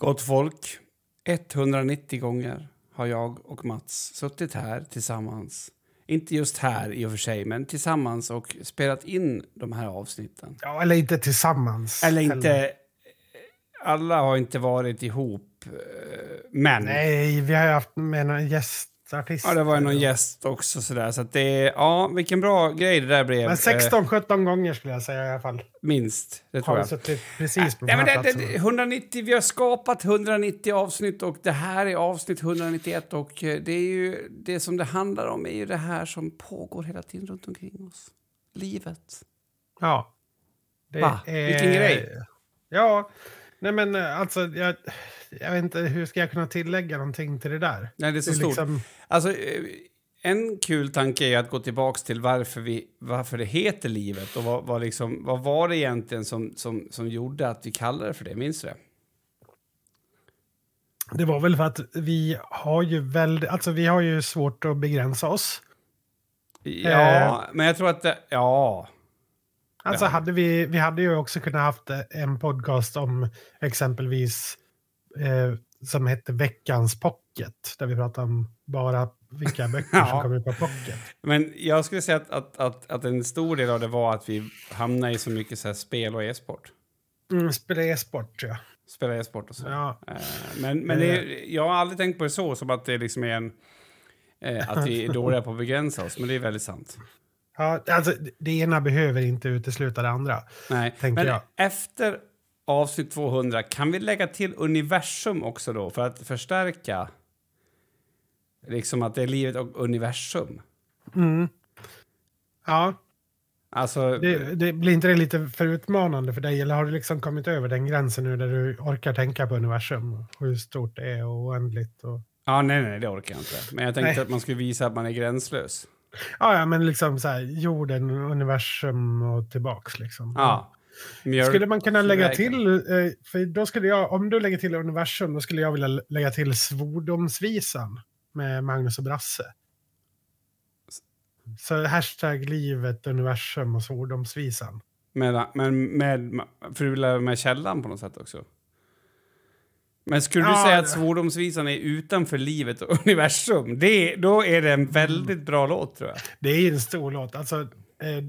Gott folk, 190 gånger har jag och Mats suttit här tillsammans. Inte just här i och för sig, men tillsammans och spelat in de här avsnitten. Ja, eller inte tillsammans. Eller inte... Alla har inte varit ihop, eh, men... Nej, vi har haft med någon gästartist. Ja, det var ju någon gäst också sådär. Så att det ja, vilken bra grej det där blev. Men 16-17 gånger skulle jag säga i alla fall. Eh, minst, det tror jag. precis på Ja, men det, det, platserna. 190, vi har skapat 190 avsnitt och det här är avsnitt 191 och eh, det är ju det som det handlar om är ju det här som pågår hela tiden runt omkring oss. Livet. Ja. Det Va? Vilken grej. Ja, nej men eh, alltså jag, jag vet inte hur ska jag kunna tillägga någonting till det där. Nej, det är så Det är stort. liksom- Alltså, eh, en kul tanke är att gå tillbaka till varför, vi, varför det heter livet och vad, vad, liksom, vad var det egentligen som, som, som gjorde att vi kallade det för det? Minns du det? Det var väl för att vi har ju väldigt, alltså vi har ju svårt att begränsa oss. Ja, men jag tror att det, ja. Alltså hade vi, vi hade ju också kunnat haft en podcast om exempelvis eh, som hette Veckans Pocket. Där vi pratar om bara vilka böcker Ja. som kommer ut på Pocket. Men jag skulle säga att, att, att, att en stor del av det var att vi hamnade i så mycket så här spel och e-sport. Mm, spela e-sport ja. Spela e-sport och så. ja. Eh, Men, men det, är- jag har aldrig tänkt på det så, som att det liksom är en... eh, Att vi är dåliga på att begränsa oss, men det är väldigt sant. Ja alltså, det ena behöver inte utesluta det andra. Nej. Men jag. efter avsnitt 200, kan vi lägga till universum också då, för att förstärka liksom att det är livet och universum? Mm. Ja, Alltså, det, det blir inte det lite för utmanande för dig? Eller har du liksom kommit över den gränsen nu där du orkar tänka på universum? Hur stort det är och oändligt? Och... ja, nej, nej, det orkar jag inte. Men jag tänkte Nej. att man skulle visa att man är gränslös. Ja, ja, men liksom så här, jorden, universum och tillbaks liksom. Ja. Mjölk- Skulle man kunna lägga till, eh, för då skulle jag, om du lägger till universum, då skulle jag vilja lägga till svordomsvisan med Magnus och Brasse. Så hashtag livet, universum och svordomsvisan. Med, men med, frula med källan på något sätt också. Men skulle du Ja, säga att svordomsvisan är utanför livet och universum? Det, då är det en väldigt bra låt tror jag. Det är en stor låt. Alltså, eh,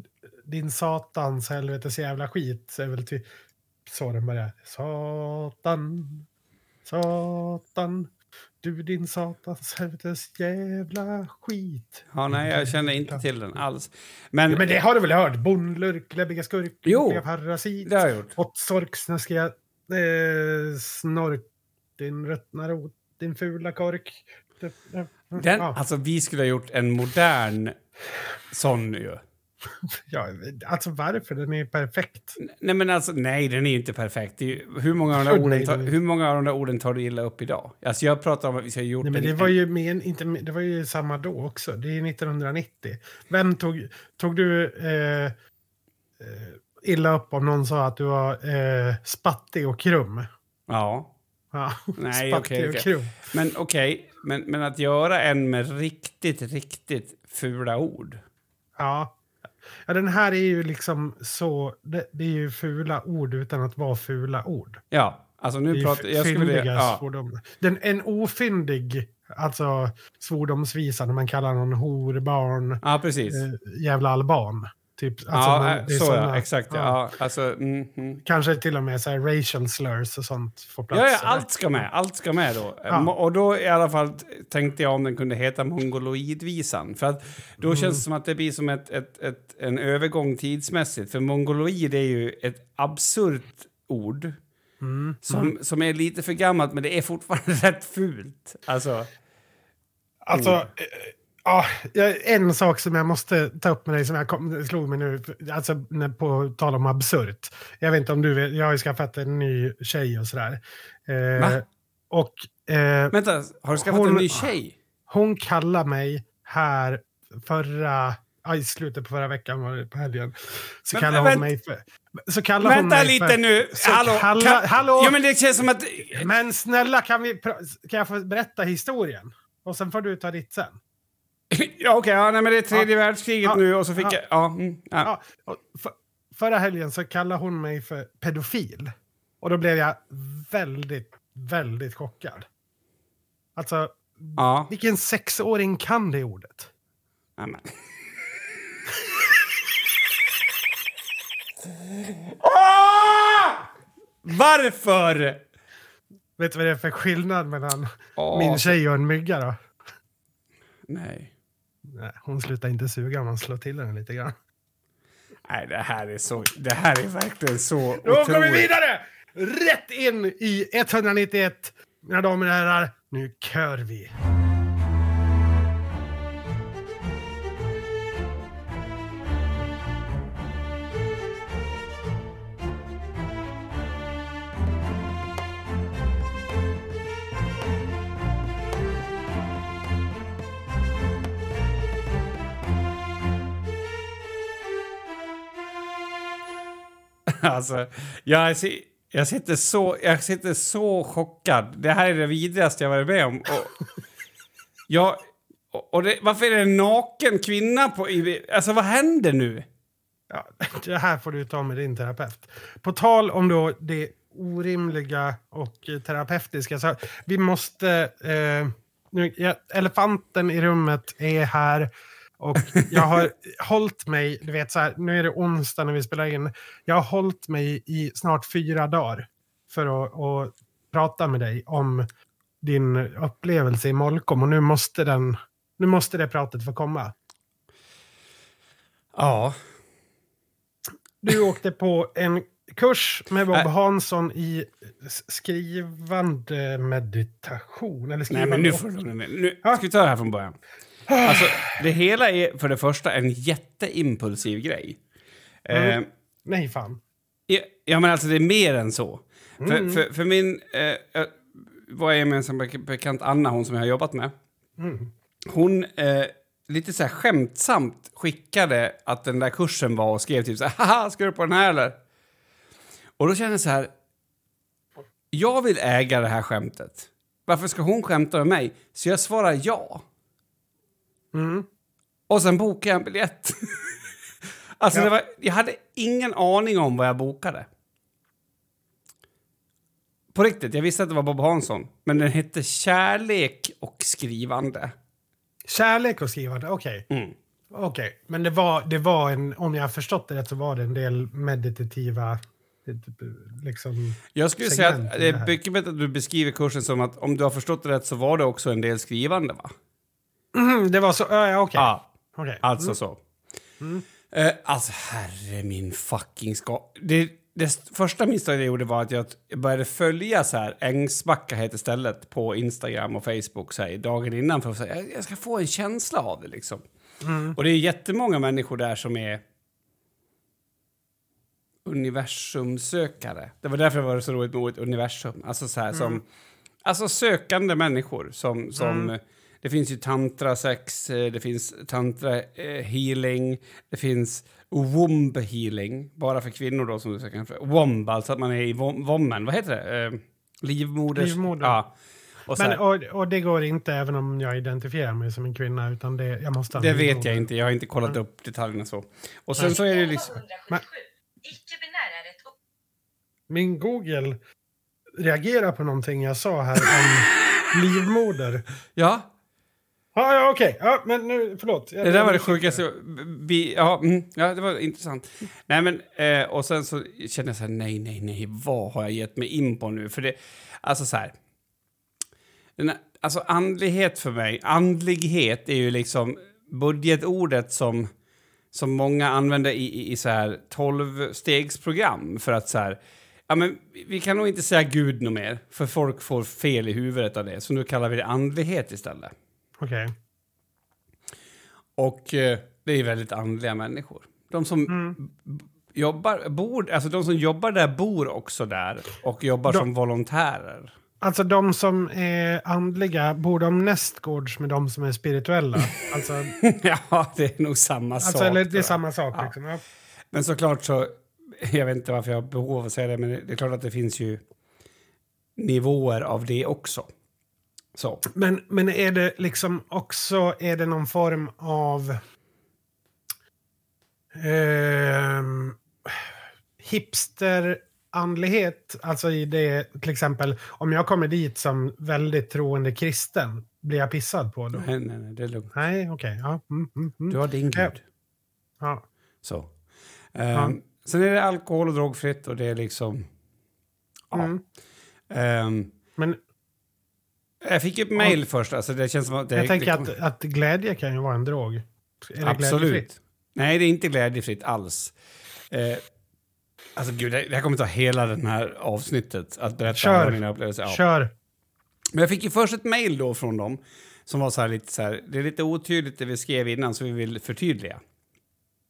din satans helvetes jävla skit är väl ty- så den börjar. Satan, satan, du din satans helvetes jävla skit. Ja, nej, jag känner inte till den alls. Men, Ja, men det har du väl hört? Bondlurk, läbbiga skurk, Jo, ynkliga parasit. det har jag gjort. Åttsork, snaskiga eh, snork, din ruttna rot, din fula kork. Den, ja, Alltså, vi skulle ha gjort en modern sån ju. ja, alltså varför? Den är perfekt. Nej, men alltså, nej, den är inte perfekt. Är hur, många av de där orden tar, hur många av de där orden tar du illa upp idag? Alltså, jag pratar om att vi ska ha gjort Nej, men en, det var ju, men, inte, det var ju samma då också. Det är 1990. Vem tog, tog du eh, eh, illa upp om någon sa att du var eh, spattig och krum? Ja. Ja, Nej, okej, okej. krum. Men okej, men, men att göra en med riktigt, riktigt fula ord. Ja. ja, den här är ju liksom så... Det, det är ju fula ord utan att vara fula ord. Ja, alltså nu pratar jag skulle ja, svordom. Den, en ofyndig alltså, svordomsvisa när man kallar någon horbarn, ja, precis. eh, jävla alban. Typ, alltså, ja, man- äh, så ja, såna- exakt. Ja. Ja, alltså, mm, mm. Kanske till och med så här racial slurs och sånt får plats. Ja, ja, allt ska med. Allt ska med då. Ja. Och då i alla fall tänkte jag om den kunde heta mongoloidvisan. För att då Mm. känns det som att det blir som ett, ett, ett, en övergång tidsmässigt. För mongoloid är ju ett absurt ord. Mm. Som, som är lite för gammalt, men det är fortfarande rätt fult. Alltså, Alltså, Mm. Ja, en sak som jag måste ta upp med dig som jag kom, slog mig nu, alltså på tal om absurt. Jag vet inte om du vet, jag har ju skaffat en ny tjej och sådär. Eh, Va? och eh, vänta, har du skaffat Hon- en ny tjej? hon kallar mig här förra, ja, i slutet på förra veckan var det på helgen. Så Men- kallar hon mig för... Så kallar hon Vänta mig lite för, nu! Hallå! kalla- kan, hallå! Ja, men det känns som att... Men snälla, kan, vi, kan jag få berätta historien? Och sen får du ta ditt sen. Ja, okej, ja, nej, men det är tredje Ja. världskriget Ja. nu och så fick Ja. jag... Ja, mm, ja. Ja, för, förra helgen så kallade hon mig för pedofil. Och då blev jag väldigt väldigt chockad. Alltså, Ja. vilken sexåring kan det ordet? Amen. Ah! Varför? Vet du vad det är för skillnad mellan Åh, min tjej och en mygga då? Nej. Nej, hon slutar inte suga man slår till henne lite grann. Nej, det här är så... Det här är verkligen så Då går vi otroligt. vidare! Rätt in i 191. Mina damer och herrar, nu kör vi. Alltså, jag, jag, sitter så, jag sitter så chockad. Det här är det vidrigaste jag varit med om. Och, jag, och och det, varför är det en naken kvinna på... Alltså, vad händer nu? Ja, det här får du ta med din terapeut. På tal om då det orimliga och terapeutiska. Så vi måste... Eh, nu, ja, elefanten i rummet är här. Och jag har hållit mig, du vet så här, nu är det onsdag när vi spelar in. Jag har hållit mig i snart fyra dagar för att, att prata med dig om din upplevelse i Molkom. Och nu måste, den, nu måste det pratet få komma. Ja. Du åkte på en kurs med Bob Nej. Hansson i skrivande meditation. Eller Nej, skrivande men nu får. Nu Ja. ska vi ta det här från början. Alltså, det hela är för det första en jätteimpulsiv grej. Mm. Eh, Nej, fan. Ja, ja, men alltså det är mer än så. Mm. För, för, för min... Eh, vad är gemensam bek- bekant Anna, hon som jag har jobbat med. Mm. Hon eh, lite så här skämtsamt skickade att den där kursen var och skrev typ så här, haha, ska du på den här eller? Och då kände jag så här, jag vill äga det här skämtet. Varför ska hon skämta med mig? Så jag svarar ja. Mm. Och sen bokade jag en biljett. alltså, Ja. var, jag hade ingen aning om vad jag bokade. På riktigt, jag visste att det var Bob Hansson. Men den hette Kärlek och skrivande. Kärlek och skrivande, okej. Mm. Okej, men det var, det var en, om jag har förstått det rätt så var det en del meditativa, liksom... Jag skulle säga att det är mycket bättre att du beskriver kursen som att om du har förstått det rätt så var det också en del skrivande va? Mm, det var så, ja, ja, okej. Ja, Okej. alltså så. Eh, alltså herre min fucking ska... Det, det st- första misstaget jag gjorde var att jag började följa så här, Ängsbacka heter stället på Instagram och Facebook så här, dagen innan för att säga jag ska få en känsla av det liksom. Och det är jättemånga människor där som är universumsökare. Det var därför det var så roligt med ordet universum. Alltså så här som... Alltså sökande människor som... som Det finns ju tantrasex, eh, det finns tantra eh, healing, det finns womb healing, bara för kvinnor då som du säkert kan Womb, alltså att man är i vommen, vad heter det? Eh, livmoders... Livmoder. Ja. Och Men, och, och det går inte även om jag identifierar mig som en kvinna, utan det, jag måste... det vet jag inte, jag har inte kollat upp detaljerna så. Och sen så är det liksom... 177. Icke-binär är ett Min Google reagerar på någonting jag sa här om livmoder. Ja, Ja, ja, okej. Ja, men nu, förlåt. Det där var det sjukaste. Vi, ja, mm, ja, det var intressant. Nej, men, eh, och sen så kände jag så här, nej, nej, nej, vad har jag gett mig in på nu? För det, alltså så här. Den alltså andlighet för mig, andlighet är ju liksom budgetordet som, som många använder i, i, i så här 12-stegsprogram för att så här, ja men vi kan nog inte säga Gud något mer, för folk får fel i huvudet av det, så nu kallar vi det andlighet istället. Okej. Och eh, det är väldigt andliga människor. De som b- jobbar, bor, alltså de som jobbar där bor också där och jobbar De- som volontärer. Alltså de som är andliga, bor de nästgårds med de som är spirituella? Alltså, ja, det är nog samma alltså sak. eller det är samma sak Ja. liksom. Ja. Men såklart så, jag vet inte varför jag har behov av att säga det, men det är klart att det finns ju nivåer av det också. Så. Men, men är det liksom också, är det någon form av ehm, hipster andlighet, alltså i det, till exempel, om jag kommer dit som väldigt troende kristen, blir jag pissad på då? Nej, nej, nej, det är lugnt. Nej, okej. Ja. Mm, mm, mm. Du har din Ja. gud. ja. Så. Ehm, Sen är det alkohol och drogfritt och det är liksom... Ja. Ehm, Men jag fick ett mejl först. Alltså det känns som att det, jag tänker det att, att glädje kan ju vara en drog. Är det glädjefritt? Absolut. Nej, det är inte glädjefritt alls. Eh, alltså gud, det det här kommer ta hela den här avsnittet att berätta Kör. alla mina upplevelser. Ja. Kör. Men jag fick ju först ett mejl då från dem som var så här lite så här, det är lite otydligt det vi skrev innan så vi vill förtydliga.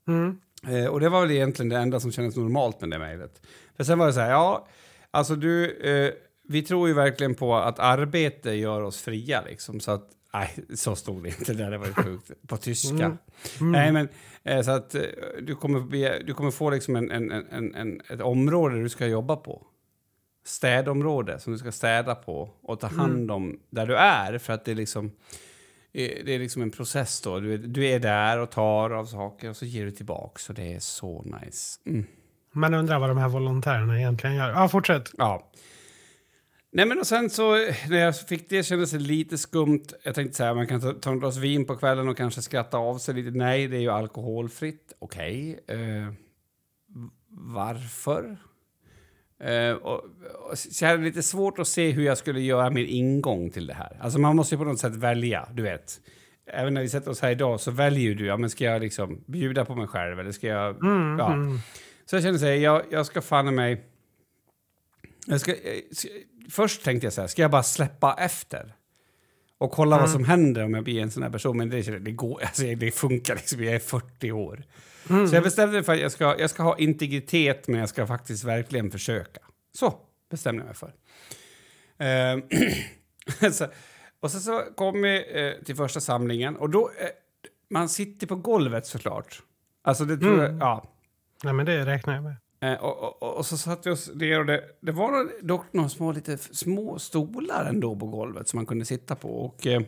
Mm. Eh, och det var väl egentligen det enda som kändes normalt med det mejlet. För sen var det så här, ja, alltså du, eh, vi tror ju verkligen på att arbete gör oss fria liksom. Så att, nej, så stod det inte där, det var ju sjukt. På tyska. Mm. Mm. Nej, men eh, så att eh, du kommer, bli, du kommer få liksom en, en, en, en, ett område du ska jobba på. Städområde som du ska städa på och ta hand om där du är. För att det är liksom, eh, det är liksom en process då. Du är, du är där och tar av saker och så ger du tillbaka. Så det är så nice. Mm. Man undrar vad de här volontärerna egentligen gör. Ja, fortsätt. Ja. Nej men och sen så när jag fick det kändes det lite skumt. Jag tänkte så här, man kan ta, ta en glas vin på kvällen och kanske skratta av sig lite. Nej, det är ju alkoholfritt. Okej. Eh, varför? Eh, och, och, så jag hade lite svårt att se hur jag skulle göra min ingång till det här. Alltså man måste ju på något sätt välja, du vet. Även när vi sätter oss här idag så väljer du, ja men ska jag liksom bjuda på mig själv eller ska jag... Mm, ja. mm. Så jag kände så här, jag, jag ska fan mig... Jag ska, eh, ska, först tänkte jag så här, ska jag bara släppa efter? Och kolla vad Mm. som händer om jag blir en sån här person. Men det, det, går, alltså, det funkar liksom, jag är 40 år. Mm. Så jag bestämde mig för att jag ska, jag ska ha integritet, men jag ska faktiskt verkligen försöka. Så bestämde jag mig för. Ehm, så, och sen så kom vi eh, till första samlingen och då... Eh, man sitter på golvet såklart. Alltså det tror jag... Mm. Ja. Nej, men det räknar jag med. Eh, och, och, och så satt vi oss ner och det, det var dock några små, lite små stolar ändå på golvet som man kunde sitta på. Och, eh,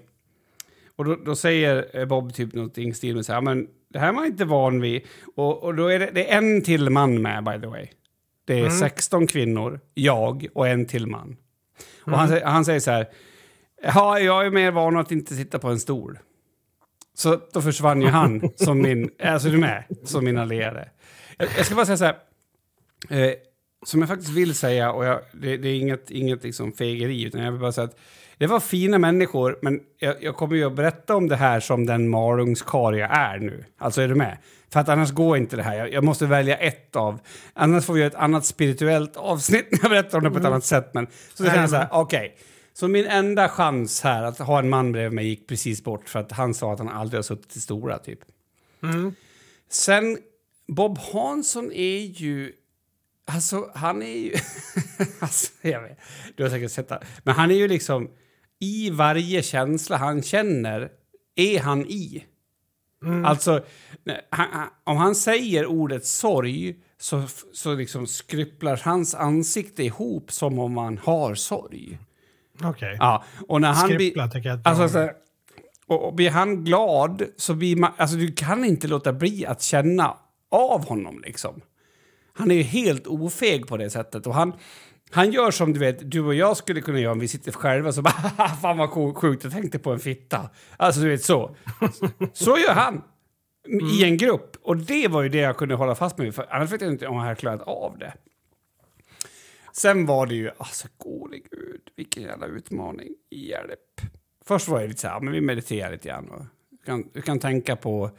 och då, då säger eh, Bob typ någonting i stil med så här, men det här var jag inte van vid. Och, och då är det, det är en till man med, by the way. Det är Mm. 16 kvinnor, jag och en till man. Och han, säger- han säger så här, ja, jag är mer van att inte sitta på en stol. Så då försvann ju han som min, alltså du med, som min allierade. Jag, jag ska bara säga så här, eh, som jag faktiskt vill säga, och jag, det, det är inget, inget liksom fegeri, utan jag vill bara säga att det var fina människor, men jag, jag kommer ju att berätta om det här som den malungskar jag är nu. Alltså är du med? För att annars går inte det här. Jag, jag måste välja ett av, annars får vi göra ett annat spirituellt avsnitt när jag berättar om det på ett annat sätt. Men, så det känns så här, okej. Så min enda chans här att ha en man bredvid mig gick precis bort för att han sa att han aldrig har suttit i stora typ. Mm. Sen, Bob Hansson är ju... Alltså, han är ju... alltså, jag vet, du har säkert sett det. Men han är ju liksom... I varje känsla han känner är han i. Mm. Alltså, han, om han säger ordet sorg så, så liksom skrypplar hans ansikte ihop som om han har sorg. Okej. Ja, och när han blir... Skrippla tycker jag Alltså, så här, och, och blir han glad så blir man... Alltså du kan inte låta bli att känna av honom liksom. Han är ju helt ofeg på det sättet. Och han, han gör som du vet, du och jag skulle kunna göra om vi sitter själva så bara fan vad sjukt, jag tänkte på en fitta. Alltså du vet så. Så gör han. I en grupp. Och det var ju det jag kunde hålla fast vid, för annars vet jag inte om jag hade klarat av det. Sen var det ju, alltså gode gud, vilken jävla utmaning. Hjälp. Först var det lite så här, men vi mediterar lite grann. Och du, kan, du kan tänka på,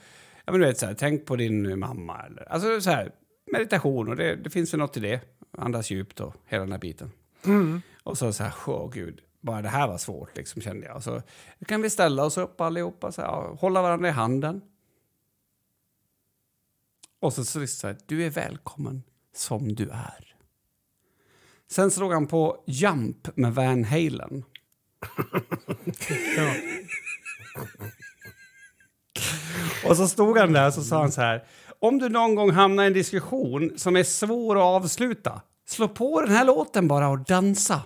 ja men du vet så här, tänk på din mamma. Eller, alltså så här, meditation, och det, det finns väl något i det. Andas djupt och hela den här biten. Mm. Och så så här, åh gud, bara det här var svårt liksom kände jag. Och så kan vi ställa oss upp allihopa, så här, ja, hålla varandra i handen. Och så så, så här, du är välkommen som du är. Sen slog han på Jump med Van Halen. Och så stod han där och så sa han så här. Om du någon gång hamnar i en diskussion som är svår att avsluta, slå på den här låten bara och dansa.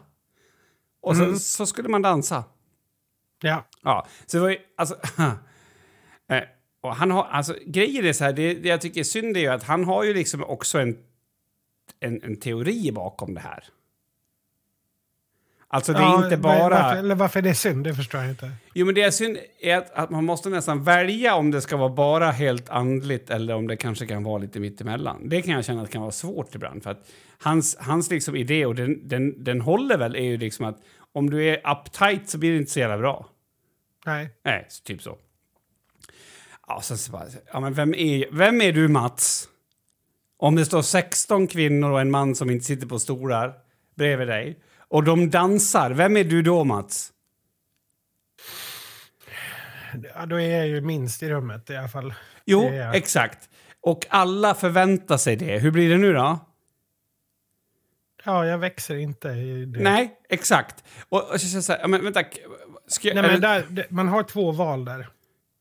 Och så, Mm. så skulle man dansa. ja. Ja, så det var ju, alltså... eh, och han har, alltså grejen är så här, det, det jag tycker är synd är ju att han har ju liksom också en... en, en teori bakom det här. Alltså det är Ja, inte bara... Varför, eller varför det är synd, det förstår jag inte. Jo, men det är synd är att, att man måste nästan välja om det ska vara bara helt andligt eller om det kanske kan vara lite mittemellan. Det kan jag känna att kan vara svårt ibland. För att hans, hans liksom idé, och den, den, den håller väl, är ju liksom att om du är uptight så blir det inte så jävla bra. Nej. Nej, så typ så. Ja, sen så bara, ja, men vem är, vem är du, Mats? Om det står 16 kvinnor och en man som inte sitter på stolar bredvid dig och de dansar, vem är du då, Mats? Ja, då är jag ju minst i rummet i alla fall. Jo, jag. exakt. Och alla förväntar sig det. Hur blir det nu då? Ja, jag växer inte i det. Nej, exakt. Och, och så, så här, men vänta. Ska, Nej, men där, man har två val där.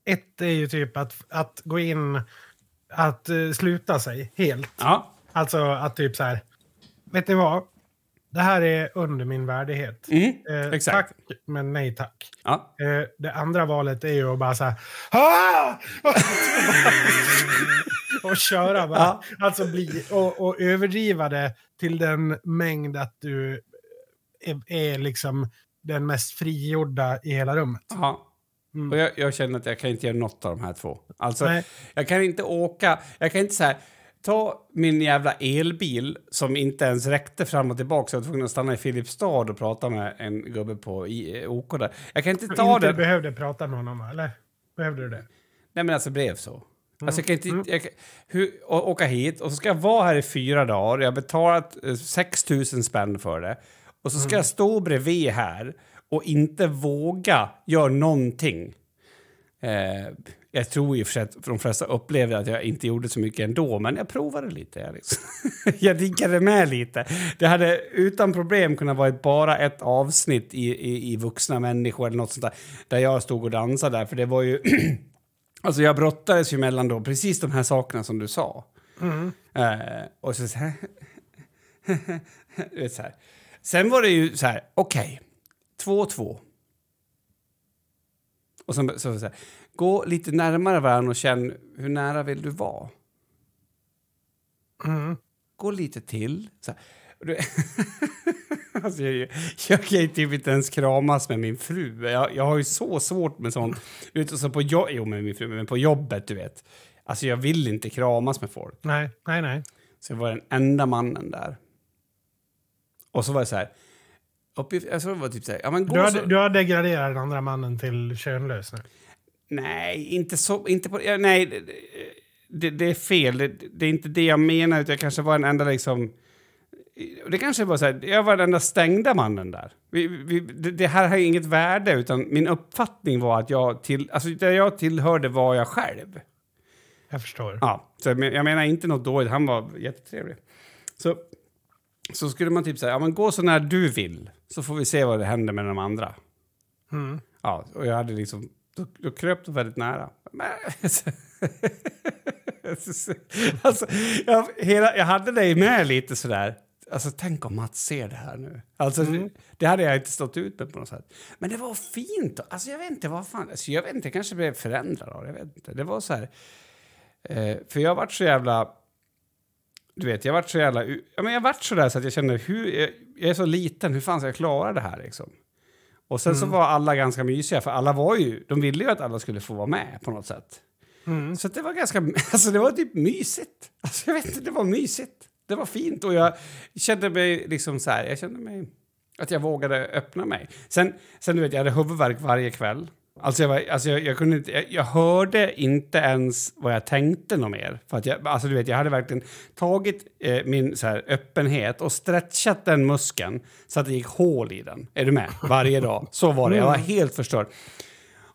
Ett är ju typ att, att gå in, att eh, sluta sig helt. Ja, Alltså att typ så här, vet ni vad? Det här är under min värdighet. mm, Eh, exakt. Tack, men nej tack. Ja. Eh, det andra valet är ju att bara så här... "Ah!" och köra bara. Ja. Alltså bli, och, och överdriva det till den mängd att du är, är liksom den mest frigjorda i hela rummet. ja. Mm. Och jag, jag känner att jag kan inte göra något av de här två. Alltså, Nej. jag kan inte åka... Jag kan inte så här... Ta min jävla elbil som inte ens räckte fram och tillbaka så jag var tvungen att stanna i Filipstad och prata med en gubbe på i, eh, OK där. Jag kan inte Du ta inte den... behövde prata med honom, eller? Behövde du det? Nej, men alltså blev så. Alltså, jag kan inte, Mm. jag kan, hur, åka hit och så ska jag vara här i fyra dagar. Jag har betalat eh, 6 000 spänn för det. Och så ska Mm. jag stå bredvid här och inte våga göra någonting. Eh, jag tror ju för sig att de flesta upplevde att jag inte gjorde så mycket ändå, men jag provade lite. Jag, liksom. jag diggade med lite. Det hade utan problem kunnat vara bara ett avsnitt i, i, i Vuxna människor eller något sånt där, där jag stod och dansade där, för det var ju... Alltså jag brottades ju mellan då precis de här sakerna som du sa. Mm. Eh, och så så här... så här. Sen var det ju så här, okej, två och två. Och sen så, så, så här, gå lite närmare varandra och känn hur nära vill du vara? Mm. Gå lite till. Så här. Du, alltså jag, jag kan ju typ inte ens kramas med min fru. Jag, jag har ju så svårt med sånt. Du vet, så på, jo, jo, med min fru, men på jobbet, du vet. Alltså jag vill inte kramas med folk. Nej, nej, nej. Så jag var den enda mannen där. Och så var det så här... Uppgift, alltså det var typ så här, ja men gå Du så... har, du har degraderat den andra mannen till könlös nu. Nej, inte så... Inte på, ja, nej, det, det, det är fel. Det, det är inte det jag menar. Jag kanske var den enda liksom... Det kanske var så här, jag var den enda stängda mannen där. Vi, vi, det, här har inget värde, utan min uppfattning var att jag till... Alltså, där jag tillhörde var jag själv. Jag förstår. Ja, så jag jag menar inte något dåligt. Han var jättetrevlig. Så, så skulle man typ säga, ja men gå så när du vill, så får vi se vad det händer med de andra. Mm. Ja, och jag hade liksom, då, då kröp de väldigt nära. Men, alltså, jag, hela, jag hade dig med lite sådär. Alltså, tänk om Mats ser det här nu. Alltså, Mm. Det hade jag inte stått ut med på något sätt. Men det var fint. Alltså, jag vet inte vad fan... Alltså, jag vet inte, jag kanske blev förändrad av det. Jag vet inte. Det var så här... Eh, för jag varit så jävla... Du vet, jag varit så jävla... Ja, men jag varit så där så att jag kände, hur... Jag, jag är så liten, hur fan ska jag klara det här liksom? Och sen så var alla ganska mysiga, för alla var ju... De ville ju att alla skulle få vara med på något sätt. Mm. Så det var ganska... Alltså det var typ mysigt. Alltså jag vet inte, det var mysigt. Det var fint och jag kände mig liksom så här, jag kände mig... Att jag vågade öppna mig. Sen, sen du vet, jag hade huvudvärk varje kväll. Alltså jag, var, alltså jag, jag kunde inte, jag, jag hörde inte ens vad jag tänkte något mer. För att jag, alltså du vet, jag hade verkligen tagit eh, min så här, öppenhet och stretchat den muskeln så att det gick hål i den. Är du med? Varje dag. Så var det. Jag var helt förstörd.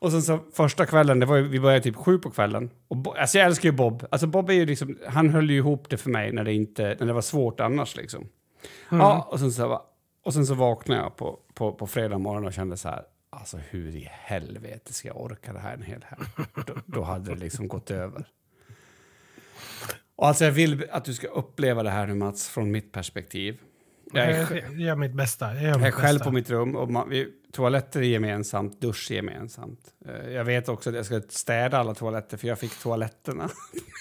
Och sen så första kvällen, det var ju, vi började typ sju på kvällen. Och Bo, alltså jag älskar ju Bob. Alltså Bob är ju liksom, han höll ju ihop det för mig när det, inte, när det var svårt annars liksom. Ja, och sen så, och sen så vaknade jag på, på, på fredag morgon och kände så här, alltså hur i helvete ska jag orka det här en hel helg? Då, då hade det liksom gått över. Och alltså jag vill att du ska uppleva det här nu Mats, från mitt perspektiv. Jag är, Jag gör mitt bästa. Jag, jag är mitt själv bästa. på mitt rum och man, vi, toaletter är gemensamt, dusch är gemensamt. Eh, Jag vet också att jag ska städa alla toaletter för jag fick toaletterna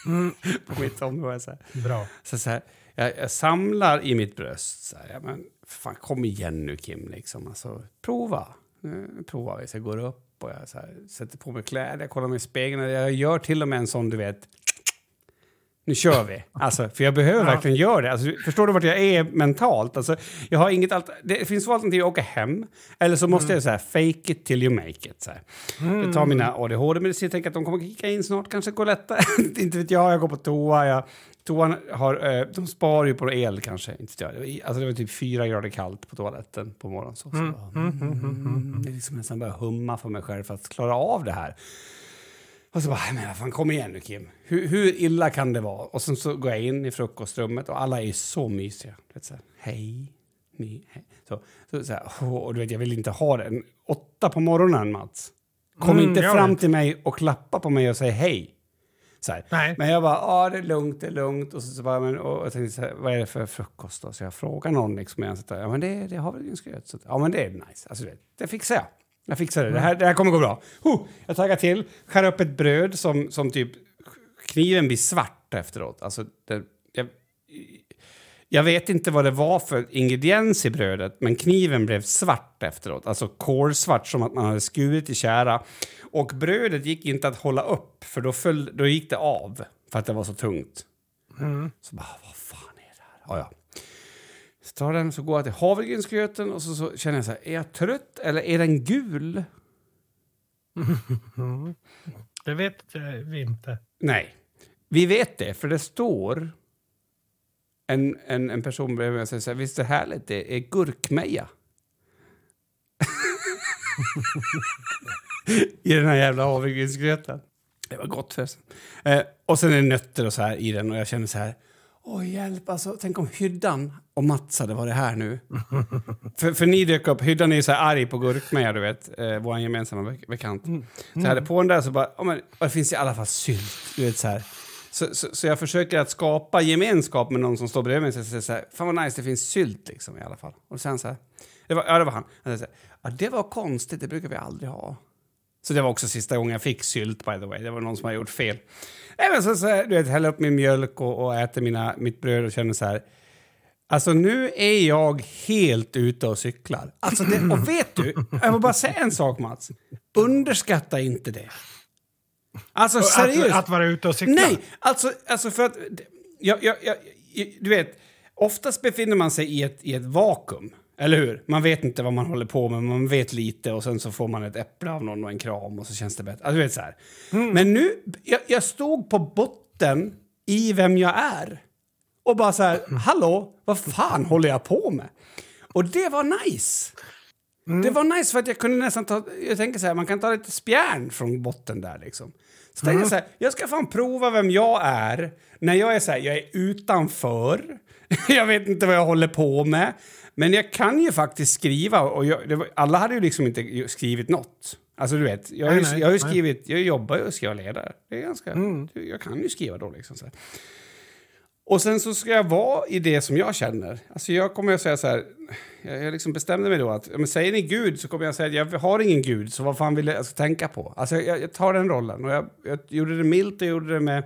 Mm. på mitt område. Så, här. Bra. Så, så här, jag, jag samlar i mitt bröst. Så här, ja, men fan, kom igen nu Kim, liksom. Alltså, prova. Nu provar vi. Så jag går upp och jag så här, sätter på mig kläder, jag kollar mig i spegeln. Jag gör till och med en sån, du vet, nu kör vi. Alltså, för jag behöver Ja. verkligen göra det. Alltså, förstår du vart jag är mentalt? Alltså, jag har inget allt, det finns två alternativ, att åka hem eller så måste jag så här, fake it till you make it. Så här. Jag tar mina ADHD-mediciner, tänker att de kommer kicka in snart, kanske går lättare. inte vet jag, jag går på toa. Jag, toan har, eh, de sparar ju på el kanske. Inte alltså, det var typ fyra grader kallt på toaletten på morgonen. Så, så, bara, mm, det är liksom nästan börja humma för mig själv för att klara av det här. Och så bara, "Nej, men vad fan, kom igen nu Kim. Hur, hur illa kan det vara? Och sen så går jag in i frukostrummet och alla är så mysiga. Du vet, så här, hej, ni, hej. Så, så, så här, och du vet, jag vill inte ha det. En Åtta på morgonen, Mats. Kom Mm, inte fram till mig och klappa på mig och säga hej. Så. Men jag bara, ja det är lugnt, det är lugnt. Och så, så bara, men, och jag tänkte så här, vad är det för frukost då? Så jag frågar någon liksom, jag sitter, ja men det, det har väl skröt. Så, ja men det är nice, alltså, du vet, det fixar jag. Jag fixar det, det här, det här kommer gå bra. Huh, jag taggar till, skär upp ett bröd som, som typ, kniven blir svart efteråt. Alltså, det, jag, jag vet inte vad det var för ingrediens i brödet, men kniven blev svart efteråt. Alltså kolsvart, som att man hade skurit i kära. Och brödet gick inte att hålla upp, för då, föll, då gick det av, för att det var så tungt. Så bara, vad fan är det här? Ja, ja. Så tar den, så går jag till havregrynsgröten och så, så känner jag så här, är jag trött eller är den gul? Det vet vi inte. Nej, vi vet det, för det står en, en, en person bredvid mig säger så här, visst är det härligt, det är gurkmeja. I den här jävla havregrynsgröten. Det var gott förresten. Eh, och sen är det nötter och så här i den och jag känner så här, åh hjälp alltså, tänk om Hyddan och Mats hade varit här nu. för, för ni dök upp, Hyddan är ju så här arg på gurkmeja, du vet, eh, vår gemensamma bek- bekant. Så jag hade på den där så bara, oh, men, och det finns i alla fall sylt, du vet så här. Så, så, så jag försöker att skapa gemenskap med någon som står bredvid mig och säger så här, fan vad nice, det finns sylt liksom i alla fall. Och sen så här, det var, ja det var han. Han så här, ja det var konstigt, det brukar vi aldrig ha. Så det var också sista gången jag fick sylt by the way. Det var någon som har gjort fel. Även så, så här, du vet, häller upp min mjölk och, och äter mina, mitt bröd och känner så här. Alltså nu är jag helt ute och cyklar. Alltså det, och vet du, jag vill bara säga en sak Mats. Underskatta inte det. Alltså seriöst. Att, att vara ute och cykla? Nej, alltså, alltså för att... Jag, jag, jag, du vet, oftast befinner man sig i ett, i ett vakuum. Eller hur? Man vet inte vad man håller på med, man vet lite och sen så får man ett äpple av någon och en kram och så känns det bättre. Alltså, du vet så här. Men nu, jag, jag stod på botten i vem jag är. Och bara så här, hallå, vad fan håller jag på med? Och det var nice. Det var nice för att jag kunde nästan ta, jag tänker så här, man kan ta lite spjärn från botten där liksom. Så tänkte jag så här, jag ska fan prova vem jag är när jag är så här, jag är utanför. jag vet inte vad jag håller på med. Men jag kan ju faktiskt skriva och jag, var, alla hade ju liksom inte skrivit något. Alltså du vet, jag har ju, Nej, nej, jag har ju nej. skrivit, jag jobbar ju och skriver ledare. Det är ganska, jag kan ju skriva då liksom så här. Och sen så ska jag vara i det som jag känner. Alltså jag kommer att säga så här, jag, liksom bestämde mig då att, men säger ni Gud så kommer jag säga att jag har ingen Gud, så vad fan vill jag, jag ska tänka på? Alltså jag, jag tar den rollen och jag, jag gjorde det milt och gjorde det med...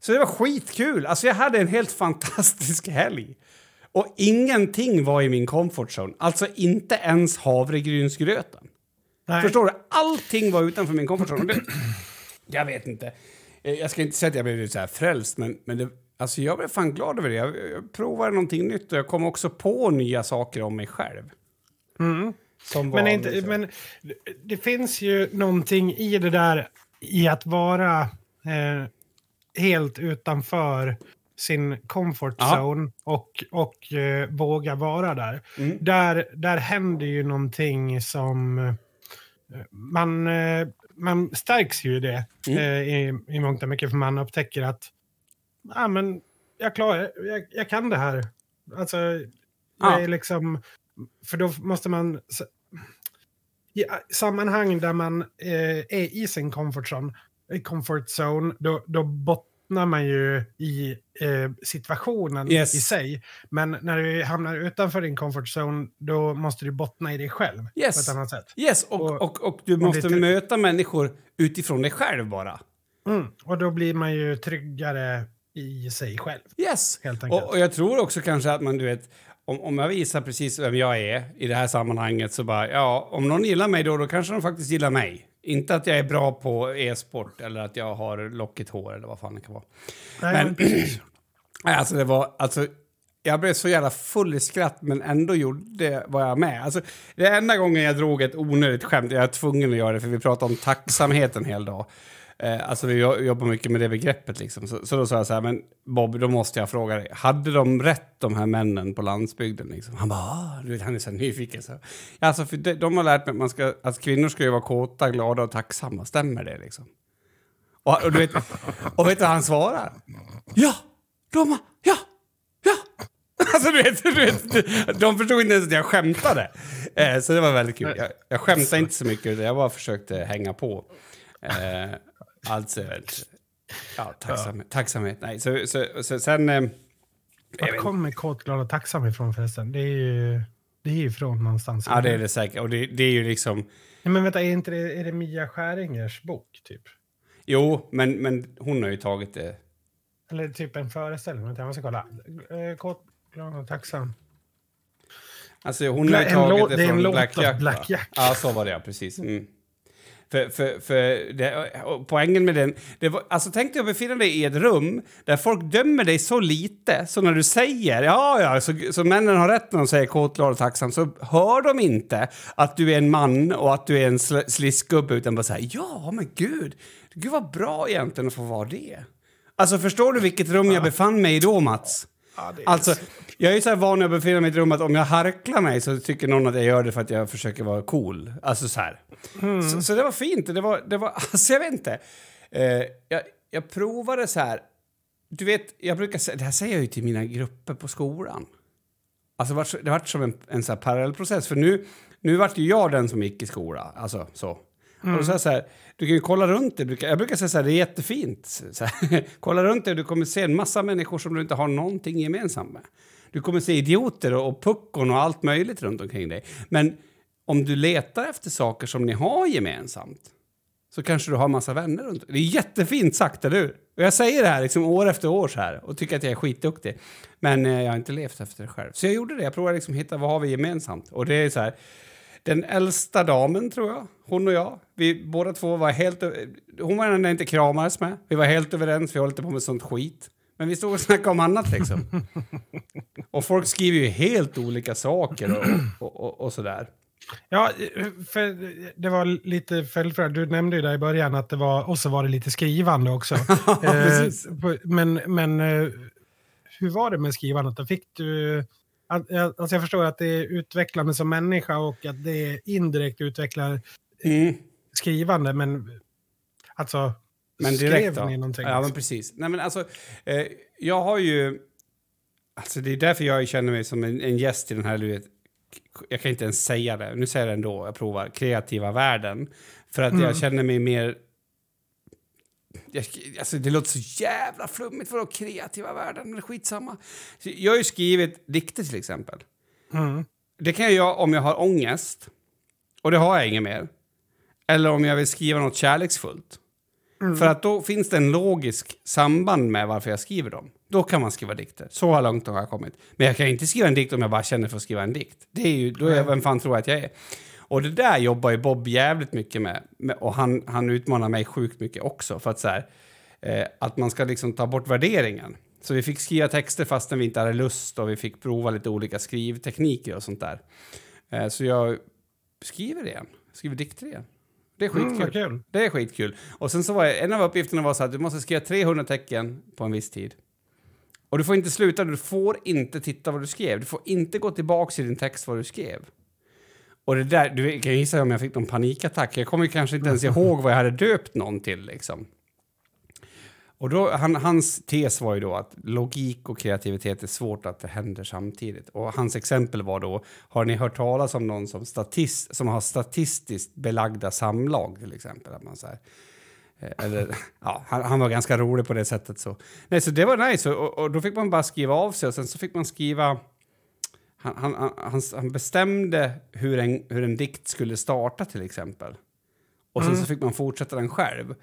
Så det var skitkul! Alltså jag hade en helt fantastisk helg. Och ingenting var i min comfort zone. Alltså inte ens havregrynsgröten. Nej. Förstår du? Allting var utanför min comfort zone. Det, jag vet inte. Eh, Jag ska inte säga att jag blev så här frälst, men, men det, alltså jag blev fan glad över det. Jag, jag provade någonting nytt och jag kom också på nya saker om mig själv. Var Men, inte, liksom- men det- finns ju någonting i det där i att vara eh, helt utanför sin comfort Ja. zone och, och eh, våga vara där. Mm. där. Där händer ju någonting som... Eh, man, eh, man stärks ju i det Mm. eh, i, i mångt och mycket för man upptäcker att ah, men jag, klarar, jag, jag kan det här. Alltså, jag Ja. är liksom... För då måste man... I sammanhang där man eh, är i sin comfort zone, comfort zone då, då bottnar man ju i eh, situationen Yes. i sig. Men när du hamnar utanför din comfort zone, då måste du bottna i dig själv Yes. på ett annat sätt. Yes, och, Och- och, och du måste lite- möta människor utifrån dig själv bara. Mm. Och då blir man ju tryggare i sig själv. Yes! Helt enkelt. Och, och jag tror också kanske att man, du vet, om, om jag visar precis vem jag är i det här sammanhanget så bara, ja, om någon gillar mig då, då kanske de faktiskt gillar mig. Inte att jag är bra på e-sport eller att jag har lockigt hår eller vad fan det kan vara. Nej, men- men Alltså det var, alltså, jag blev så jävla full i skratt men ändå gjorde var jag med. Alltså, det enda gången jag drog ett onödigt skämt, jag är tvungen att göra det för vi pratade om tacksamhet en hel dag. Eh, alltså vi jo- jobbar mycket med det begreppet liksom. Så, så då sa jag så här, men Bob, då måste jag fråga dig, hade de rätt de här männen på landsbygden? Liksom? Han bara, ah, du vet, han är så nyfiken. Så. Ja, alltså, för de, de har lärt mig att, man ska, att kvinnor ska ju vara kåta, glada och tacksamma, stämmer det liksom? Och, och, du vet, och vet du vad han svarar? Ja, de ja, ja. Alltså du vet, du vet, de förstod inte ens att jag skämtade. Eh, så det var väldigt kul. Jag, jag skämtade inte så mycket, jag bara försökte hänga på. Eh, alltså, ja, tacksamhet. tacksamhet. Nej, så, så, så sen... Eh, Var kommer kåt, glad och tacksam ifrån förresten? Det är ju, det är ju från någonstans. ja, det är det säkert. Och det, det är ju liksom... Nej, men vänta, är, inte det, är det Mia Skäringers bok, typ? Jo, men, men hon har ju tagit det. Eller typ en föreställning? Vänta, jag måste kolla. Eh, Kåt, glad och tacksam. Alltså hon Bla- har ju tagit det från Black Jack. Black? Jack. Ja, så var det ja, precis. Mm. För, för, för det, poängen med den... Det var, alltså tänk dig att befinna dig i ett rum där folk dömer dig så lite, så när du säger ja, ja, så, så männen har rätt när de säger kåt, glad och tacksam, så hör de inte att du är en man och att du är en sl sliskgubbe, utan bara säger ja, men gud, gud vad bra egentligen att få vara det. Alltså förstår du vilket rum jag befann mig i då, Mats? Ja, Alltså, jag är så här van att befinna mig i ett rum att om jag harklar mig så tycker någon att jag gör det för att jag försöker vara cool. Alltså så här. Så, så det var fint. Det var, det var, alltså jag vet inte. Eh, jag, jag provade så här. Du vet, jag brukar säga, det här säger jag ju till mina grupper på skolan. Alltså det vart så- det vart som en, en så parallellprocess. För nu, nu vart ju jag den som gick i skola. Alltså så. Och då jag så här, du kan ju kolla runt dig. Jag brukar säga så här, det är jättefint. Här, kolla runt dig och du kommer se en massa människor som du inte har någonting gemensamt med. Du kommer se idioter och, och puckon och allt möjligt runt omkring dig. Men om du letar efter saker som ni har gemensamt så kanske du har massa vänner runt Det är jättefint sagt, eller hur? Och jag säger det här liksom år efter år så här och tycker att jag är skitduktig. Men eh, jag har inte levt efter det själv. Så jag gjorde det. Jag provade liksom hitta vad har vi gemensamt. Och det är så här, den äldsta damen tror jag, hon och jag, vi båda två var helt... Hon var den jag inte kramades med. Vi var helt överens, vi höll inte på med sånt skit. Men vi stod och snackade om annat liksom. och folk skriver ju helt olika saker och, och, och, och sådär. Ja, för det var lite följdfråga. Du nämnde ju där i början att det var, och så var det lite skrivande också. Eh, men men eh, hur var det med skrivandet? Fick du... Alltså jag förstår att det är utvecklande som människa och att det indirekt utvecklar Mm. skrivande, men alltså... Men skrev direkt då? ni någonting? Ja, men precis. Nej, men alltså, eh, jag har ju... Alltså det är därför jag känner mig som en, en gäst i den här, vet, jag kan inte ens säga det, nu säger jag det ändå, jag provar, kreativa världen. För att Mm. jag känner mig mer... Jag, alltså det låter så jävla flummigt för kreativa världen, men skitsamma. Jag har ju skrivit dikter till exempel. Mm. Det kan jag göra om jag har ångest, och det har jag inget mer. Eller om jag vill skriva något kärleksfullt. För att då finns det en logisk samband med varför jag skriver dem. Då kan man skriva dikter. Så långt har jag kommit. Men jag kan inte skriva en dikt om jag bara känner för att skriva en dikt. Det är ju, då är jag, vem fan tror jag att jag är? Och det där jobbar ju Bob jävligt mycket med. och han, han utmanar mig sjukt mycket också. För att så här, eh, att man ska liksom ta bort värderingen. Så vi fick skriva texter fastän vi inte hade lust och vi fick prova lite olika skrivtekniker och sånt där. Eh, så jag skriver igen. Skriver dikter igen. Det är skitkul. Mm, vad kul. Det är skitkul. Och sen så var en av uppgifterna var så att du måste skriva 300 tecken på en viss tid. Och du får inte sluta, du får inte titta vad du skrev. Du får inte gå tillbaka i din text vad du skrev. Och det där, du kan gissa om jag fick någon panikattack. Jag kommer ju kanske inte ens ihåg vad jag hade döpt någon till liksom. Och då, han, hans tes var ju då att logik och kreativitet är svårt att det händer samtidigt. Och hans exempel var då, har ni hört talas om någon som, statist, som har statistiskt belagda samlag till exempel? Att man så här, eh, eller, ja, han, han var ganska rolig på det sättet. Så, Nej, så det var nice. Och, och då fick man bara skriva av sig och sen så fick man skriva... Han, han, han, han bestämde hur en, hur en dikt skulle starta till exempel. Och sen så fick man fortsätta den själv.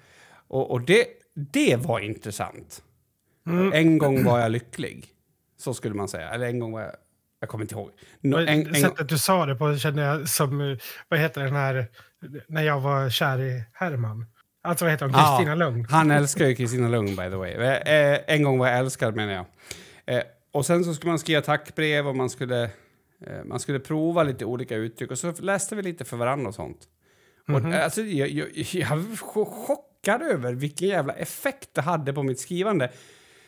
Och, och det, det var intressant. Mm. En gång var jag lycklig. Så skulle man säga. Eller en gång var jag... Jag kommer inte ihåg. Och en, en, Sättet du sa det på kände jag som, eh, vad heter den här, när jag var kär i Herman. Alltså vad heter hon? Ja. Kristina Lugn. han älskar ju Kristina Lugn, by the way. Eh, en gång var jag älskad, menar jag. Och sen så skulle man skriva tackbrev och man skulle, eh, man skulle prova lite olika uttryck. Och så läste vi lite för varandra och sånt. Och, eh, alltså, jag, jag, jag chockad över vilken jävla effekt det hade på mitt skrivande.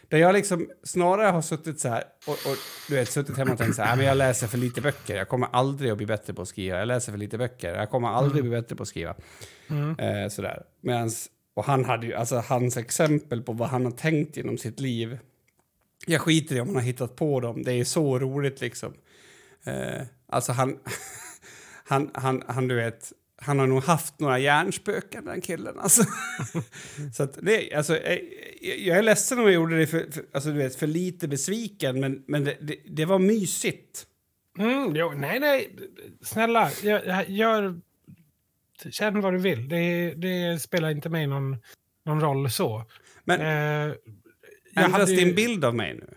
Där jag liksom snarare har suttit så här och, och du vet, suttit hemma och tänkt så här, "Nej, men jag läser för lite böcker, jag kommer aldrig att bli bättre på att skriva. Jag läser för lite böcker, jag kommer aldrig att bli bättre på att skriva. Eh, sådär. Medans, och han hade ju, alltså hans exempel på vad han har tänkt genom sitt liv. Jag skiter i om han har hittat på dem, det är så roligt liksom. Eh, alltså han, han, han, han, du vet, han har nog haft några hjärnspöken den killen alltså. så att det, alltså, jag, jag är ledsen om jag gjorde det för, för, alltså, du vet, för lite besviken, men, men det, det, det var mysigt. Mm, jo, nej, nej. Snälla, gör, gör, känn vad du vill. Det, det spelar inte mig någon, någon roll så. Men Eh, ändras hade ju- din bild av mig nu?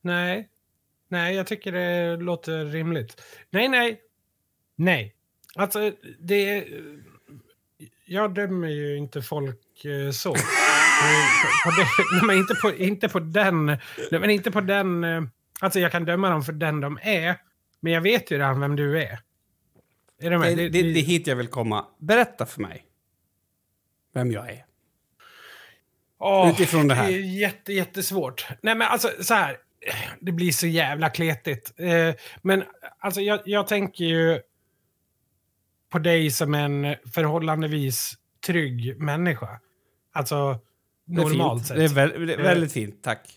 Nej. Nej, jag tycker det låter rimligt. Nej, nej. Nej. Alltså, det... Jag dömer ju inte folk eh, så. På det, nej, men inte på, inte på den... Nej, men inte på den... eh, Alltså, jag kan döma dem för den de är. Men jag vet ju redan vem du är. Är du med? Det, det, det är hit jag vill komma. Berätta för mig vem jag är. Åh, utifrån det här. Det är jätte, jättesvårt. Nej, men alltså så här. Det blir så jävla kletigt. Eh, men alltså jag, jag tänker ju på dig som en förhållandevis trygg människa. Alltså normalt sett. Det är, det är väldigt fint, tack.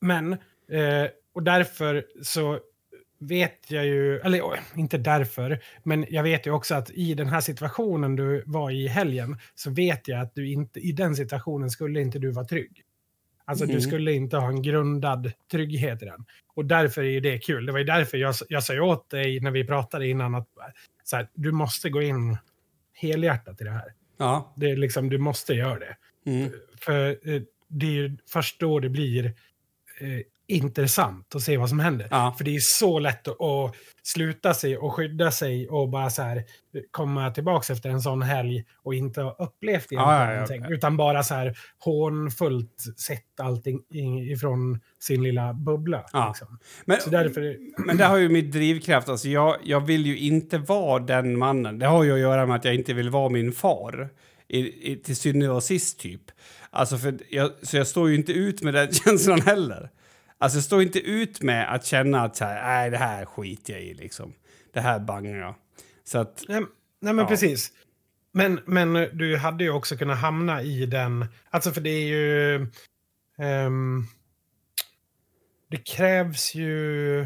Men, eh, och därför så vet jag ju, eller inte därför, men jag vet ju också att i den här situationen du var i helgen så vet jag att du inte, i den situationen skulle inte du vara trygg. Alltså du Mhm. skulle inte ha en grundad trygghet i den. Och därför är ju det kul. Det var ju därför jag, jag sa åt dig när vi pratade innan att så här, du måste gå in helhjärtat i det här. Ja. Det är liksom, du måste göra det. Mm. För eh, det är ju först då det blir eh, intressant att se vad som händer. Ja. För det är så lätt att, sluta sig och skydda sig och bara så här komma tillbaka efter en sån helg och inte ha upplevt Ja, ja, ja. någonting. Utan bara så här hånfullt sett allting ifrån sin lilla bubbla. Liksom. Men, Så därför... men det har ju mitt drivkraft. Alltså jag, jag vill ju inte vara den mannen. Det har ju att göra med att jag inte vill vara min far. I, i, till syvende och sist, typ. Alltså för jag, så jag står ju inte ut med den känslan heller. Alltså står inte ut med att känna att så här, nej, det här skiter jag i liksom. Det här bangar jag. Så att, Nej, nej men Ja. precis. Men, men du hade ju också kunnat hamna i den... Alltså för det är ju... ehm, det krävs ju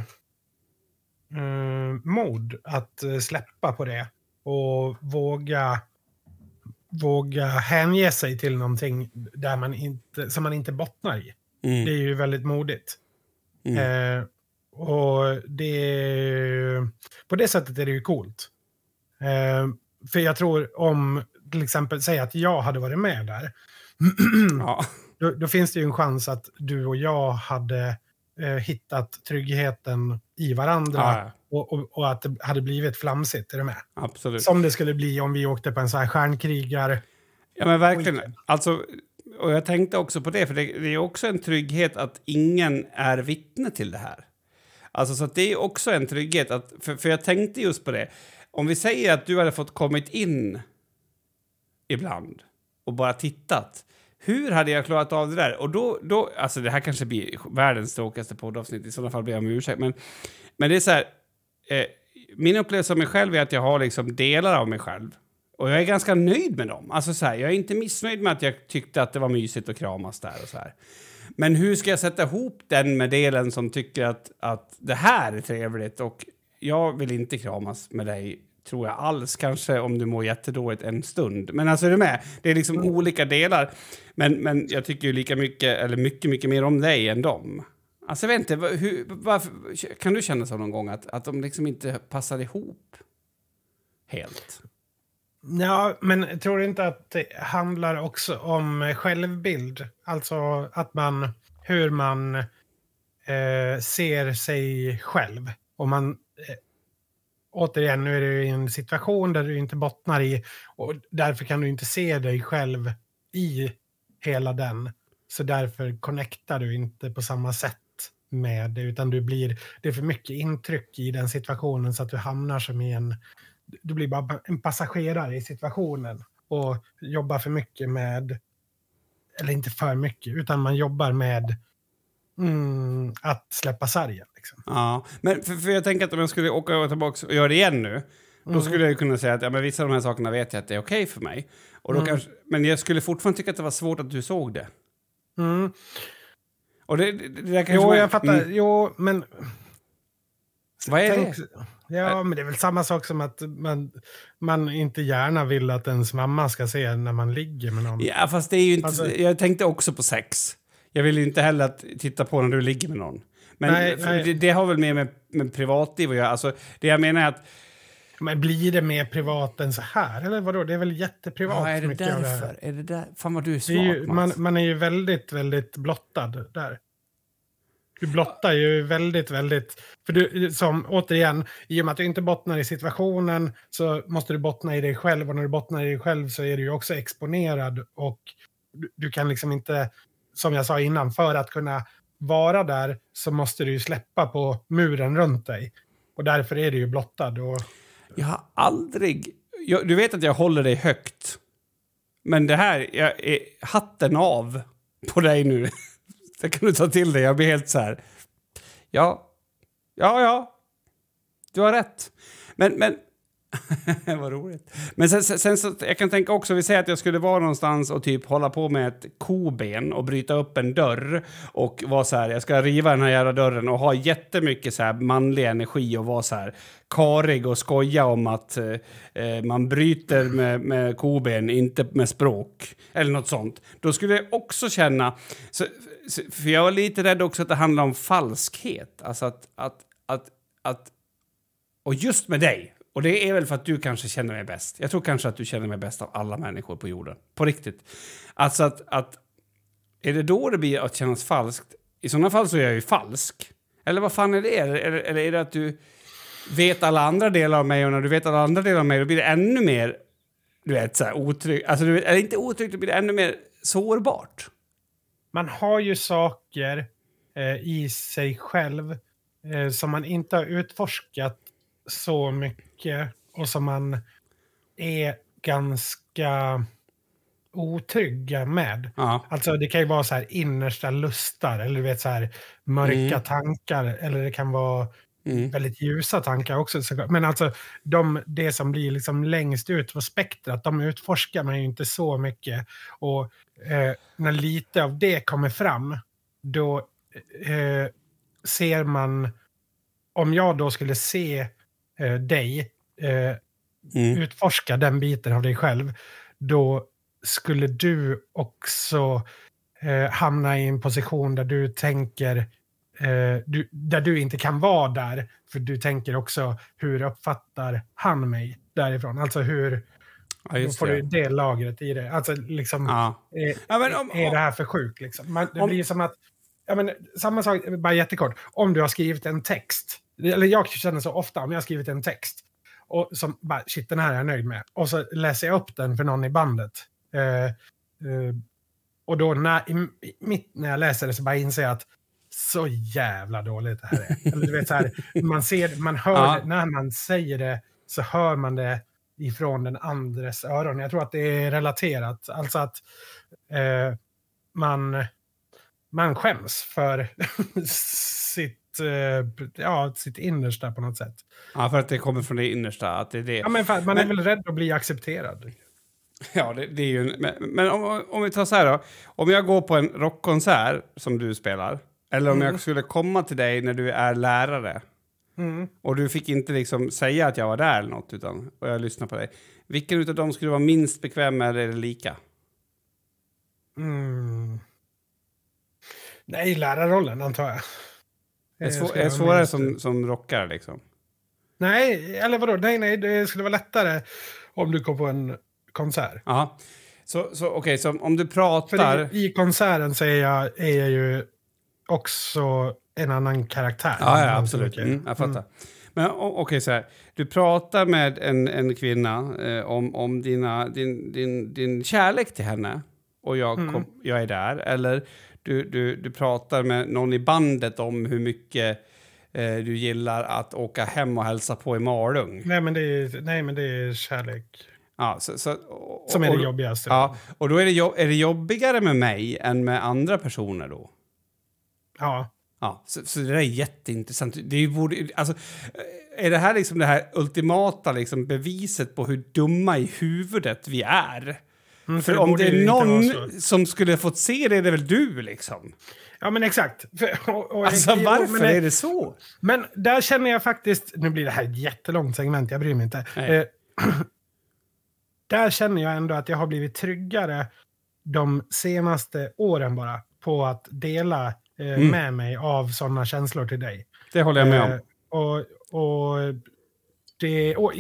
uh, mod att släppa på det och våga, våga hänge sig till någonting där man inte, som man inte bottnar i. mm, Det är ju väldigt modigt. Mm. Eh, och det På det sättet är det ju coolt. Eh, för jag tror om till exempel, säg att jag hade varit med där. ja. Då, då finns det ju en chans att du och jag hade eh, hittat tryggheten i varandra. Ja, Och, och, och att det hade blivit flamsigt, är du med? absolut. Som det skulle bli om vi åkte på en sån här stjärnkrigar... Ja, men verkligen. Alltså, och jag tänkte också på det, för det, det är också en trygghet att ingen är vittne till det här. Alltså, så att det är också en trygghet. Att, för, för jag tänkte just på det. Om vi säger att du hade fått kommit in ibland och bara tittat. Hur hade jag klarat av det där? Och då, då, alltså det här kanske blir världens tråkigaste poddavsnitt, i sådana fall ber jag om ursäkt. Men, men det är så här, eh, min upplevelse av mig själv är att jag har liksom delar av mig själv. Och jag är ganska nöjd med dem. Alltså så här, jag är inte missnöjd med att jag tyckte att det var mysigt att kramas där och så här. Men hur ska jag sätta ihop den med delen som tycker att, att det här är trevligt och jag vill inte kramas med dig, tror jag alls. Kanske om du mår jättedåligt en stund. Men alltså är du med? Det är liksom olika delar. Men, men jag tycker ju lika mycket, eller mycket, mycket mer om dig än dem. Alltså jag vet inte, hur, varför, kan du känna så någon gång att, att de liksom inte passar ihop helt? Ja, men tror du inte att det handlar också om självbild? Alltså att man, hur man eh, ser sig själv. Om man, eh, återigen, nu är du i en situation där du inte bottnar i, och därför kan du inte se dig själv i hela den. Så därför connectar du inte på samma sätt med det, utan du blir, det är för mycket intryck i den situationen så att du hamnar som i en, du blir bara en passagerare i situationen och jobbar för mycket med, eller inte för mycket, utan man jobbar med mm, att släppa sargen. Liksom. Ja, men för, för jag tänker att om jag skulle åka tillbaka och göra det igen nu, då Mm. skulle jag kunna säga att ja, men vissa av de här sakerna vet jag att det är okej för mig. Och då Mm. kanske, men jag skulle fortfarande tycka att det var svårt att du såg det. Mm. Och det, det, det där kanske Jo, man- jag fattar. Mm. Jo, men... Vad är Tänk- det? Ja, men det är väl samma sak som att man, man inte gärna vill att ens mamma ska se när man ligger med någon. Ja, fast det är ju inte... Alltså- jag tänkte också på sex. Jag vill ju inte heller att titta på när du ligger med någon. Men Nej, nej. Det, det har väl mer med, med privatliv att göra. Alltså, det jag menar är att... Men blir det mer privat än så här? Eller vadå? Det är väl jätteprivat Ja, är det av det därför? Är det där? Fan vad du är smart, ju, man, man är ju väldigt, väldigt blottad där. Du blottar ju väldigt, väldigt... För du, som återigen, i och med att du inte bottnar i situationen så måste du bottna i dig själv. Och när du bottnar i dig själv så är du ju också exponerad. Och du, du kan liksom inte, som jag sa innan, för att kunna vara där så måste du ju släppa på muren runt dig. Och därför är du ju blottad. Och, Jag har aldrig... Jag, du vet att jag håller dig högt. Men det här, jag är hatten av på dig nu. Det kan du ta till dig. Jag blir helt så här... Ja, ja, ja. Du har rätt. Men, men... Vad roligt. Men sen, sen, sen så, jag kan tänka också, vi säger att jag skulle vara någonstans och typ hålla på med ett koben och bryta upp en dörr och vara så här, jag ska riva den här jävla dörren och ha jättemycket så här manlig energi och vara så här karig och skoja om att eh, eh man bryter med, med koben, inte med språk eller något sånt. Då skulle jag också känna, så, för jag var lite rädd också att det handlar om falskhet, alltså att, att, att, att och just med dig. Och det är väl för att du kanske känner mig bäst. Jag tror kanske att du känner mig bäst av alla människor på jorden. På riktigt. Alltså att, att... Är det då det blir att kännas falskt? I sådana fall så är jag ju falsk. Eller vad fan är det? Eller, eller, eller är det att du vet alla andra delar av mig och när du vet alla andra delar av mig då blir det ännu mer, du vet, så här otryggt. Alltså, du vet, eller inte otryggt, då blir ännu mer sårbart. man har ju saker eh, i sig själv eh, som man inte har utforskat så mycket och som man är ganska otrygga med. Ja. Alltså det kan ju vara så här innersta lustar eller du vet så här mörka Mm. tankar eller det kan vara Mm. väldigt ljusa tankar också. Men alltså de, det som blir liksom längst ut på spektrat, de utforskar man ju inte så mycket. Och eh, när lite av det kommer fram, då eh, ser man, om jag då skulle se eh, dig eh, Mm. utforska den biten av dig själv, då skulle du också eh, hamna i en position där du tänker, eh, du, där du inte kan vara där, för du tänker också hur uppfattar han mig därifrån? Alltså hur Ja, då får det. du det lagret i det. Alltså liksom, Ja. är, Ja, om- är det här för sjukt? Liksom? Man, det Om- blir som att, ja, men, samma sak, bara jättekort, om du har skrivit en text, eller jag känner så ofta om jag har skrivit en text, och som bara, shit den här är jag nöjd med, och så läser jag upp den för någon i bandet. Eh, eh, och då när, i, mitt när jag läser det så bara inser jag att så jävla dåligt det här är. Eller, du vet, så här, man, ser, man hör Ja. det, när man säger det så hör man det ifrån den andres öron. Jag tror att det är relaterat. Alltså att eh, man, man skäms för sitt, eh, ja, sitt innersta på något sätt. ja, för att det kommer från det innersta. Att det är det. Ja, men fan, man är Men- väl rädd att bli accepterad. Ja, det, det är ju... en- Men, men om, om vi tar så här då. Om jag går på en rockkonsert som du spelar, eller om jag skulle komma till dig när du är lärare Mm. och du fick inte liksom säga att jag var där eller något, utan, och jag lyssnar på dig. Vilken utav dem skulle vara minst bekväm med eller lika? Mm. Nej, lärarrollen antar jag. Är, svår, är svårare som, som rockare liksom? Nej, eller vadå? Nej, nej, det skulle vara lättare om du går på en konsert. Ja. Så, så okej, så om du För pratar... i, i konserten så är jag, är jag ju också en annan karaktär. Ja, ja absolut. Mm, jag fattar. Men o- okej, så här. Du pratar med en, en kvinna eh, om, om dina, din, din, din kärlek till henne och jag, kom, jag är där. Eller du, du, du pratar med någon i bandet om hur mycket eh, du gillar att åka hem och hälsa på i Malung. Nej, men det är, nej, men det är kärlek Ja, så, så, och, som är och- det jobbigaste. Ja, och då är det, är det jobbigare med mig än med andra personer då? ja. Ja, så, så det där är jätteintressant. Det är, borde, alltså, är det här liksom det här ultimata liksom beviset på hur dumma i huvudet vi är? Mm, För det om det är någon som skulle fått se det, är det väl du liksom? Ja, men exakt. För, och, och, Alltså jo, varför men, är det så? Men där känner jag faktiskt, nu blir det här ett jättelångt segment, jag bryr mig inte. Eh, där känner jag ändå att jag har blivit tryggare de senaste åren bara på att dela eh, Mm. med mig av sådana känslor till dig. Det håller jag med om. Eh, och, och det, och,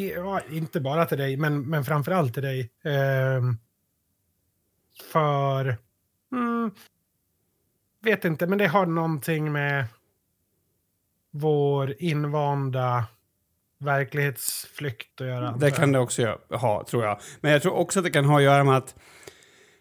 inte bara till dig, men, men framför allt till dig. ehm, för, mm, vet inte, men det har någonting med vår invanda verklighetsflykt att göra. Det kan det också ha, tror jag. Men jag tror också att det kan ha att göra med att,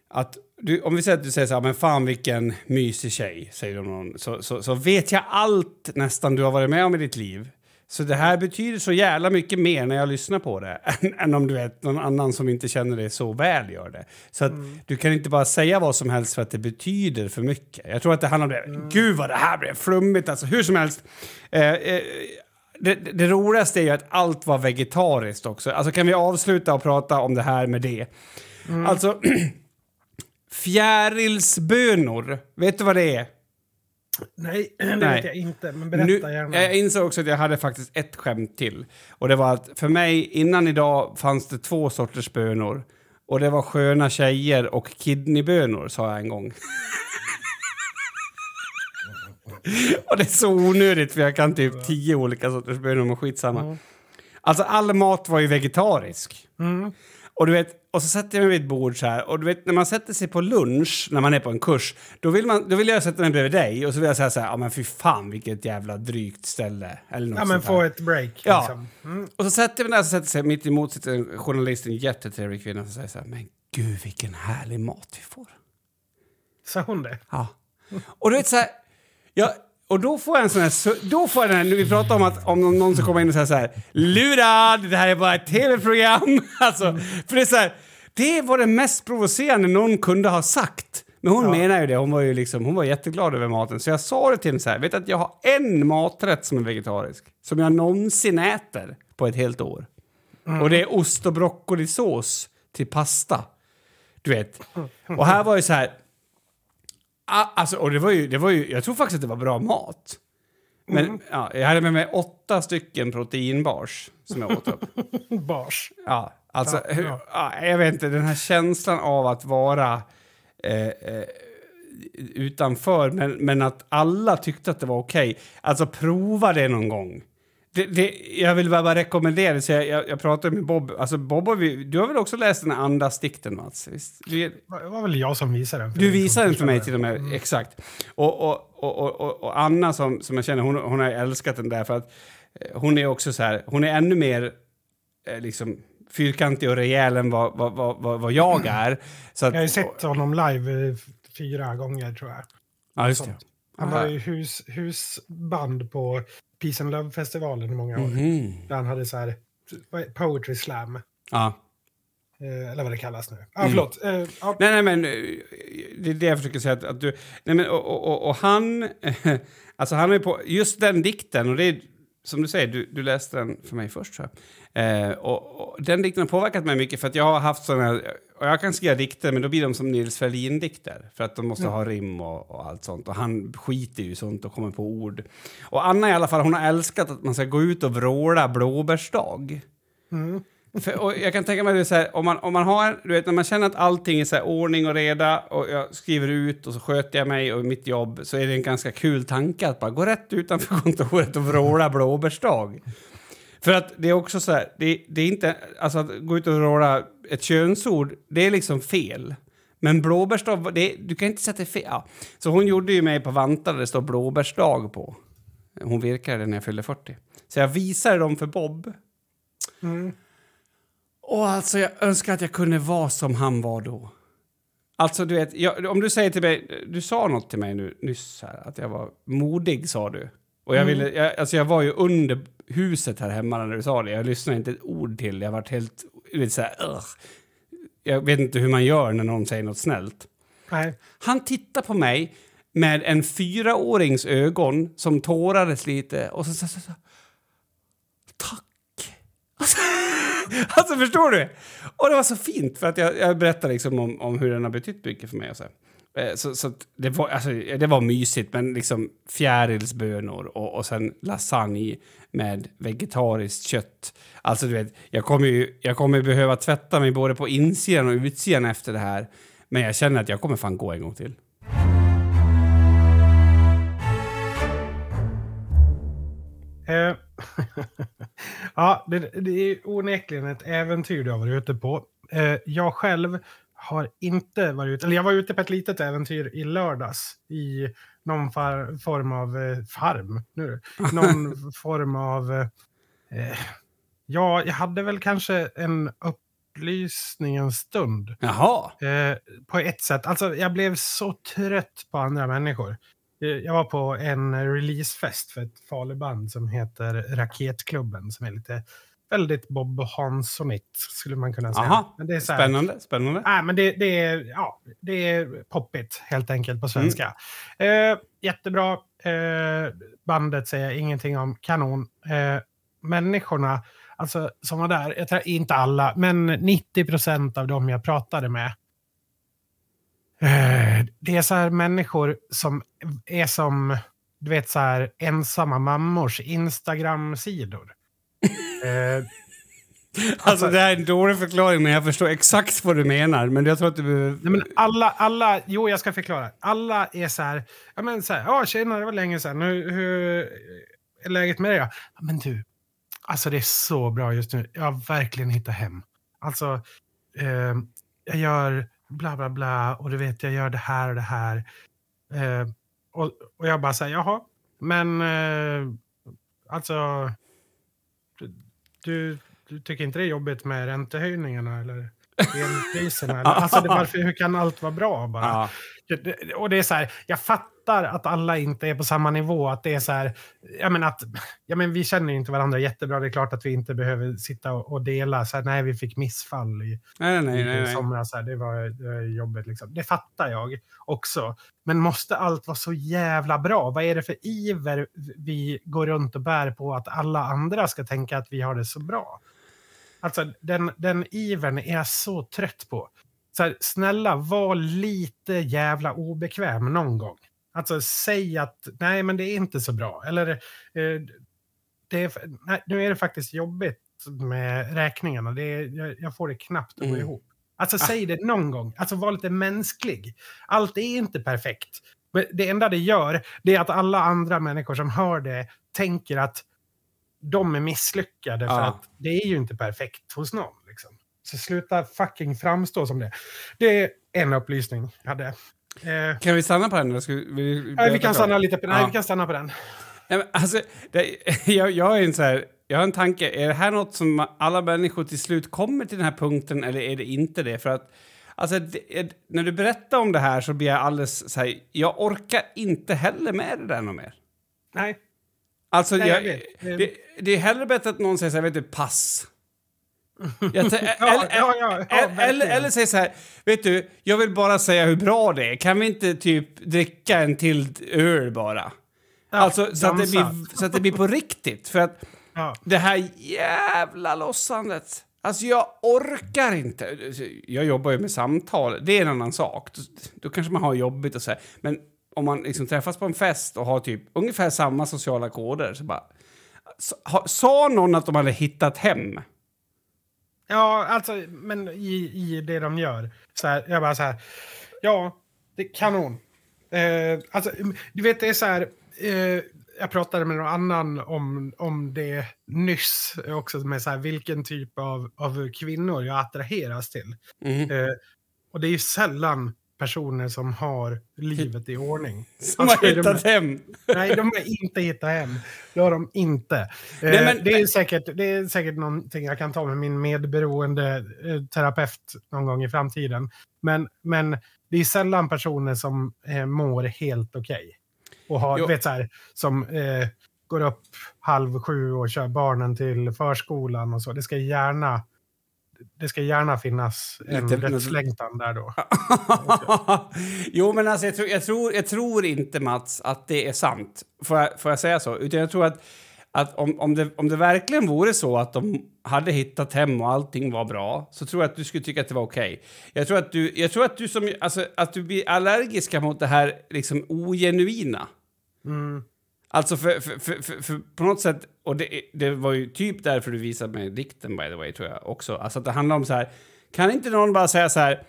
att du, om vi säger att du säger så här, men fan vilken mysig tjej, säger du någon, så, så, så vet jag allt nästan du har varit med om i ditt liv. Så det här betyder så jävla mycket mer när jag lyssnar på det än, än om du vet någon annan som inte känner dig så väl gör det. Så att du kan inte bara säga vad som helst för att det betyder för mycket. Jag tror att det handlar om det. Gud vad det här blev flummigt, alltså hur som helst. Eh, eh, det, det, roligaste är ju att allt var vegetariskt också. Alltså kan vi avsluta och prata om det här med det? Alltså, fjärilsbönor, vet du vad det är? Nej, det Nej. vet jag inte, men berätta Nu, gärna. jag insåg också att jag hade faktiskt ett skämt till. Och det var att för mig, innan idag, fanns det två sorters bönor. Och det var sköna tjejer och kidneybönor, sa jag en gång. och det är så onödigt, för jag kan typ tio olika sorters bönor, men skitsamma. Alltså, all mat var ju vegetarisk. Mm. Och du vet, och så sätter jag mig vid ett bord så här. Och du vet, när man sätter sig på lunch, när man är på en kurs, då vill, man, då vill jag sätta mig bredvid dig och så vill jag säga så här, ja men fy fan vilket jävla drygt ställe. Eller något Ja, men få ett break. Ja. Liksom. Mm. Och så sätter jag mig där och sätter sig mitt emot sitter en journalist, en jättetrevlig kvinna, som säger så här, men gud vilken härlig mat vi får. Sa hon det? Ja. Och du vet så här, ja, och då får jag en sån här, då får jag den här, vi pratar om att om någon- som kommer in och säger så här, lurad, det här är bara ett tv-program. Alltså, för det är så här, det var det mest provocerande någon kunde ha sagt. Men hon menar ju det, hon var ju liksom, hon var jätteglad över maten. Så jag sa det till henne så här, vet att jag har en maträtt som är vegetarisk, som jag någonsin äter på ett helt år. Och det är ost och broccolisås till pasta. Du vet. Och här var ju så här, alltså, och det var ju, det var ju, jag tror faktiskt att det var bra mat. Men ja, jag hade med mig åtta stycken proteinbars som jag åt upp. Bars. Ja, alltså, Ja, hur, ja. ja, jag vet inte, den här känslan av att vara eh, eh, utanför, men, men att alla tyckte att det var okej. Alltså, prova det någon gång. Det, det, jag vill bara, rekommendera. Så jag, jag, jag pratade med Bob. Alltså, Bob har vi, du har väl också läst den här andasdikten, Mats? Visst? Du, Det var väl jag som visade den. du visade den för mig förstår till och med, exakt. Och, och, och, och, och, Anna som, som jag känner, hon, hon har älskat den där för att eh, hon är också så här, hon är ännu mer eh, liksom fyrkantig och rejäl än vad, vad, vad, vad, jag är. Att, Jag har ju sett honom live eh, fyra gånger tror jag. Ja, just det. Han var ju hus, husband på Peace and Love-festivalen i många år. Mhm. Där han hade så här poetry slam. Ja. Eh, eller vad det kallas nu. Mm. förlåt. Eh, ja, Nej, nej, men eh, det är det jag försöker säga. Att, att du, nej, men, och, och, och, och han... alltså han är på... Just den dikten, och det är som du säger, du, du läste den för mig först. tror jag. Eh, och, och den dikten har påverkat mig mycket för att jag har haft såna. Och jag kan skriva dikter, men då blir de som Nils Ferlin-dikter. För att de måste ha rim och, och allt sånt. Och han skiter ju sånt och kommer på ord. Och Anna i alla fall, hon har älskat att man ska gå ut och vråla blåbärsdag. mm. För, och jag kan tänka mig det så här, om man, om man har, du vet när man känner att allting är så här ordning och reda och jag skriver ut och så sköter jag mig och mitt jobb så är det en ganska kul tanke att bara gå rätt utanför kontoret och vråla blåbärsdag. För att det är också så här, det, det är inte, alltså att gå ut och vråla ett könsord, det är liksom fel. Men blåbärsdag, det, du kan inte säga att det är fel. Ja. Så hon gjorde ju mig på vantar där det står blåbärsdag på. Hon virkade när jag fyllde 40. Så jag visade dem för Bob. Mm. Och alltså jag önskar att jag kunde vara som han var då. Alltså du vet, jag, om du säger till mig, du sa något till mig nu nyss här, att jag var modig sa du. Och jag ville, jag, alltså jag var ju under huset här hemma när du sa det. Jag lyssnade inte ett ord till, jag var helt, lite så här, "Ugh." Jag vet inte hur man gör när någon säger något snällt. Nej. Han tittar på mig med en fyraårings ögon som tårades lite och så sa så, så, Tack! Alltså, alltså, förstår du? Och det var så fint för att jag, jag berättade liksom om, om hur den har betytt mycket för mig. Och så. Eh, Så, så att det, var, alltså, det var mysigt, men liksom fjärilsbönor och, och sen lasagne med vegetariskt kött. Alltså du vet, jag kommer ju jag kommer behöva tvätta mig både på insidan och utsidan efter det här. Men jag känner att jag kommer fan gå en gång till. Eh, ja, det, det är onekligen ett äventyr du har varit ute på. Eh, jag själv har inte varit ute, eller jag var ute på ett litet äventyr i lördags i någon far, form av eh, farm. Nu, någon form av... Eh, ja, jag hade väl kanske en upplysning en stund. Jaha! Eh, på ett sätt. Alltså, jag blev så trött på andra människor. Eh, Jag var på en releasefest för ett Faluband som heter Raketklubben som är lite väldigt Bob Hanssonigt skulle man kunna säga. Aha. Men det är så här, Spännande, spännande. Nej, men det, det, är, ja, det är poppigt helt enkelt på svenska. Eh, jättebra. Eh, bandet säger jag ingenting om. Kanon. Eh, människorna alltså, som var där, jag tror inte alla, men 90 procent av dem jag pratade med. Eh, det är så här människor som är som du vet så här ensamma mammors Instagram-sidor. Eh, Alltså, det här är en dålig förklaring, men jag förstår exakt vad du menar. Men jag tror att du behöver... Nej, men alla, alla, jo jag ska förklara. Alla är så här, ja men så här, ja tjena det var länge sedan, hur, hur är läget med dig? Ja, men du, alltså det är så bra just nu, jag har verkligen hittat hem. Alltså, eh, jag gör bla bla bla och du vet jag gör det här och det här. Eh, och, och jag bara säger jaha, men eh, alltså, du, du, tycker inte det är jobbigt med räntehöjningarna eller elpriserna? Eller? Alltså, det, varför, hur kan allt vara bra bara? Ja. Och det är så här, jag fattar att alla inte är på samma nivå. Att det är så här, jag menar att, ja men vi känner ju inte varandra jättebra. Det är klart att vi inte behöver sitta och, och dela. Så här, nej, vi fick missfall i, Nej, nej, i nej. somras. Så här, det, var, det var jobbigt liksom. Det fattar jag också. Men måste allt vara så jävla bra? Vad är det för iver vi går runt och bär på att alla andra ska tänka att vi har det så bra? Alltså den, den ivern är jag så trött på. Så här, snälla, var lite jävla obekväm någon gång. Alltså säg att nej, men det är inte så bra. Eller eh, det är, nej, nu är det faktiskt jobbigt med räkningarna. Det är, jag, jag får det knappt att gå Mm. ihop. Alltså säg det någon gång. Alltså var lite mänsklig. Allt är inte perfekt. Men det enda det gör, det är att alla andra människor som hör det tänker att de är misslyckade för Ja. att det är ju inte perfekt hos någon. Liksom. Så sluta fucking framstå som det. Det är en upplysning jag hade. Eh, Kan vi stanna på den? vi, nej, vi kan stanna lite på, nej, Ja. vi kan stanna på den. Nej, alltså, det, jag, jag, är en så här, jag har en tanke. Är det här något som alla människor till slut kommer till den här punkten eller är det inte det? För att alltså, det, är- när du berättar om det här så blir jag alldeles så här, jag orkar inte heller med det där något mer. Nej. Alltså, Nej, jag, jag det, det är hellre bättre att någon säger så här, vet du, pass. Eller, eller, säger så här, vet du, jag vill bara säga hur bra det är. Kan vi inte typ dricka en till öl bara? Ja, alltså, så att, det blir, så att det blir på riktigt. För att Ja. det här jävla lossandet. Alltså jag orkar inte. Jag jobbar ju med samtal, det är en annan sak. Då, då kanske man har jobbigt och så här. Men om man liksom träffas på en fest och har typ ungefär samma sociala koder så bara... Sa någon att de hade hittat hem? Ja, alltså, men i, i det de gör. Så här, jag bara så här, ja, det är kanon. Eh, alltså, du vet, det är så här, eh, jag pratade med någon annan om, om det nyss också, med så här, vilken typ av, av kvinnor jag attraheras till. Mhm. Eh, och det är ju sällan personer som har livet i ordning. Som Alltså, har är de- hittat hem. Nej, de har inte hittat hem. Det har de inte. Eh, Nej, men- det, är säkert, det är säkert någonting jag kan ta med min medberoende eh, terapeut någon gång i framtiden. Men, men det är sällan personer som eh, mår helt okej. Och har, Jo. vet så här, som eh, går upp halv sju och kör barnen till förskolan och så. Det ska gärna, det ska gärna finnas en Lite- dödslängtan där då. jo, men alltså, jag, tror, jag, tror, jag tror inte, Mats, att det är sant. Får jag, får jag säga så? Utan jag tror att, att om, om, det, om det verkligen vore så att de hade hittat hem och allting var bra så tror jag att du skulle tycka att det var okej. Jag tror att du, jag tror att du, som, alltså, att du blir allergiska mot det här liksom ogenuina. Mm. Alltså för, för, för, för, på något sätt, och det, det var ju typ därför du visade mig dikten by the way tror jag också. Alltså att det handlar om så här, kan inte någon bara säga så här,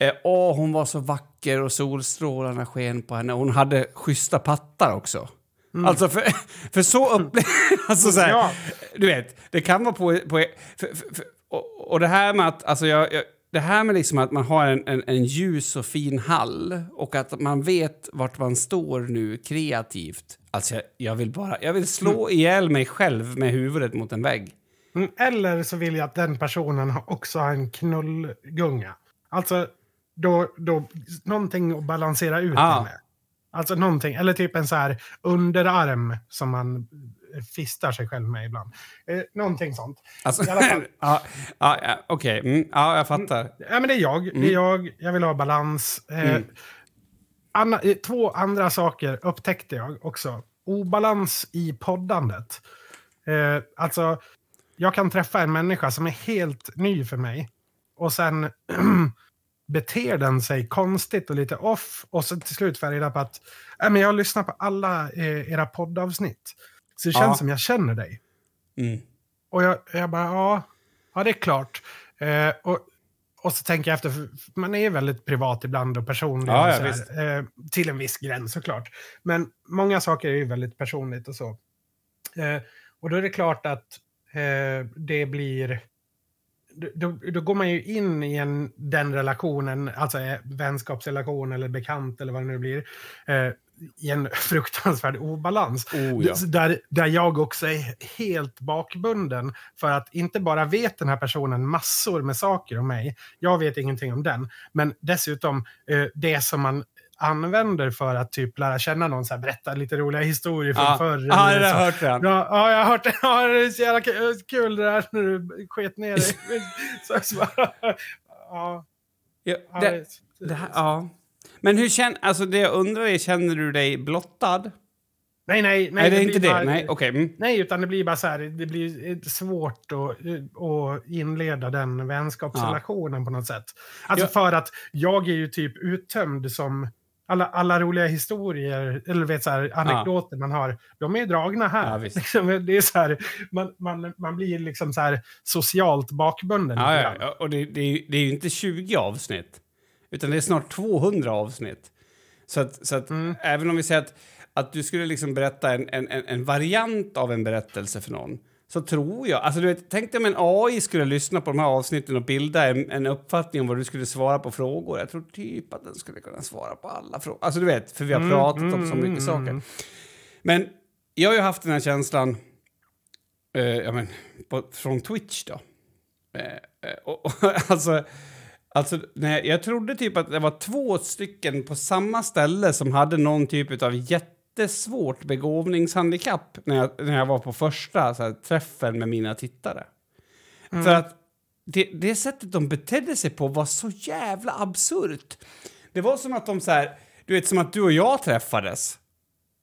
eh, åh hon var så vacker och solstrålarna sken på henne, hon hade schyssta pattar också. Alltså för, för så upplever, alltså så här, Ja. du vet, det kan vara på, på för, för, och, och det här med att, alltså jag, jag det här med liksom att man har en, en, en ljus och fin hall och att man vet vart man står nu kreativt. Alltså jag, jag vill bara, jag vill slå ihjäl mig själv med huvudet mot en vägg. Mm, Eller så vill jag att den personen har- också har en knullgunga. Alltså, då, då, någonting att balansera ut Ah. med. Alltså någonting, eller typ en så här underarm som man fistar sig själv med ibland. Eh, någonting sånt. Alltså, I alla fall. ja, ja, okej, mm, ja, jag fattar. Ja, men det är jag. Det är jag. Jag vill ha balans. Eh, Mm. Anna, eh, två andra saker upptäckte jag också. Obalans i poddandet. Eh, alltså, jag kan träffa en människa som är helt ny för mig. Och sen beter den sig konstigt och lite off. Och så till slut får jag reda på att äh, men jag har lyssnat på alla eh, era poddavsnitt. Så det känns Ja. som jag känner dig. Mm. Och jag, jag bara, ja, ja det är klart. Eh, och, och så tänker jag efter, man är väldigt privat ibland och personlig. Ja, och här, eh, till en viss gräns såklart. Men många saker är ju väldigt personligt och så. Eh, och då är det klart att eh, det blir... Då, då går man ju in i en, den relationen, alltså eh, vänskapsrelation eller bekant eller vad det nu blir, eh, i en fruktansvärd obalans. Oh, ja. där, där jag också är helt bakbunden för att inte bara vet den här personen massor med saker om mig, jag vet ingenting om den, men dessutom eh, det som man använder för att typ lära känna någon, så här, berätta lite roliga historier från Ja, förr. ja, det har jag hört redan. Ja, ja, jag har hört det. Ja, det är så jävla kul, det där när du sket ner dig. så, så, ja, Ja, ja, det, det här, ja. Men hur känner, alltså det jag undrar är, känner du dig blottad? Nej, Nej, nej, det nej. är blir inte det. bara- Nej, okej. Mm. Nej, utan det blir bara så här, det blir eh, svårt att, att inleda den vänskapsrelationen på något sätt. Alltså Ja. för att jag är ju typ uttömd som alla, alla roliga historier, eller vet så här, anekdoter man har, de är ju dragna här. Ja. Liksom, det är så här, man, man, man blir liksom så här socialt bakbunden. Ja, ja, ja, och det, det, är, det är ju inte 20 avsnitt, utan det är snart 200 avsnitt. Så att, så att Mm. även om vi säger att, att du skulle liksom berätta en, en, en, variant av en berättelse för någon, så tror jag... Alltså du vet, tänk dig om en AI skulle lyssna på de här avsnitten och bilda en, en uppfattning om vad du skulle svara på frågor. Jag tror typ att den skulle kunna svara på alla frågor. Alltså du vet, för vi har Mm, pratat om mm, så mycket mm, saker. mm. Men jag har ju haft den här känslan eh, ja, men, på, från Twitch då. Eh, eh, och, och, alltså, alltså, nej, jag trodde typ att det var två stycken på samma ställe som hade någon typ av jättesvårt begåvningshandikapp när jag, när jag var på första så här, träffen med mina tittare. För att det, det sättet de betedde sig på var så jävla absurt. Det var som att de så här, du vet som att du och jag träffades.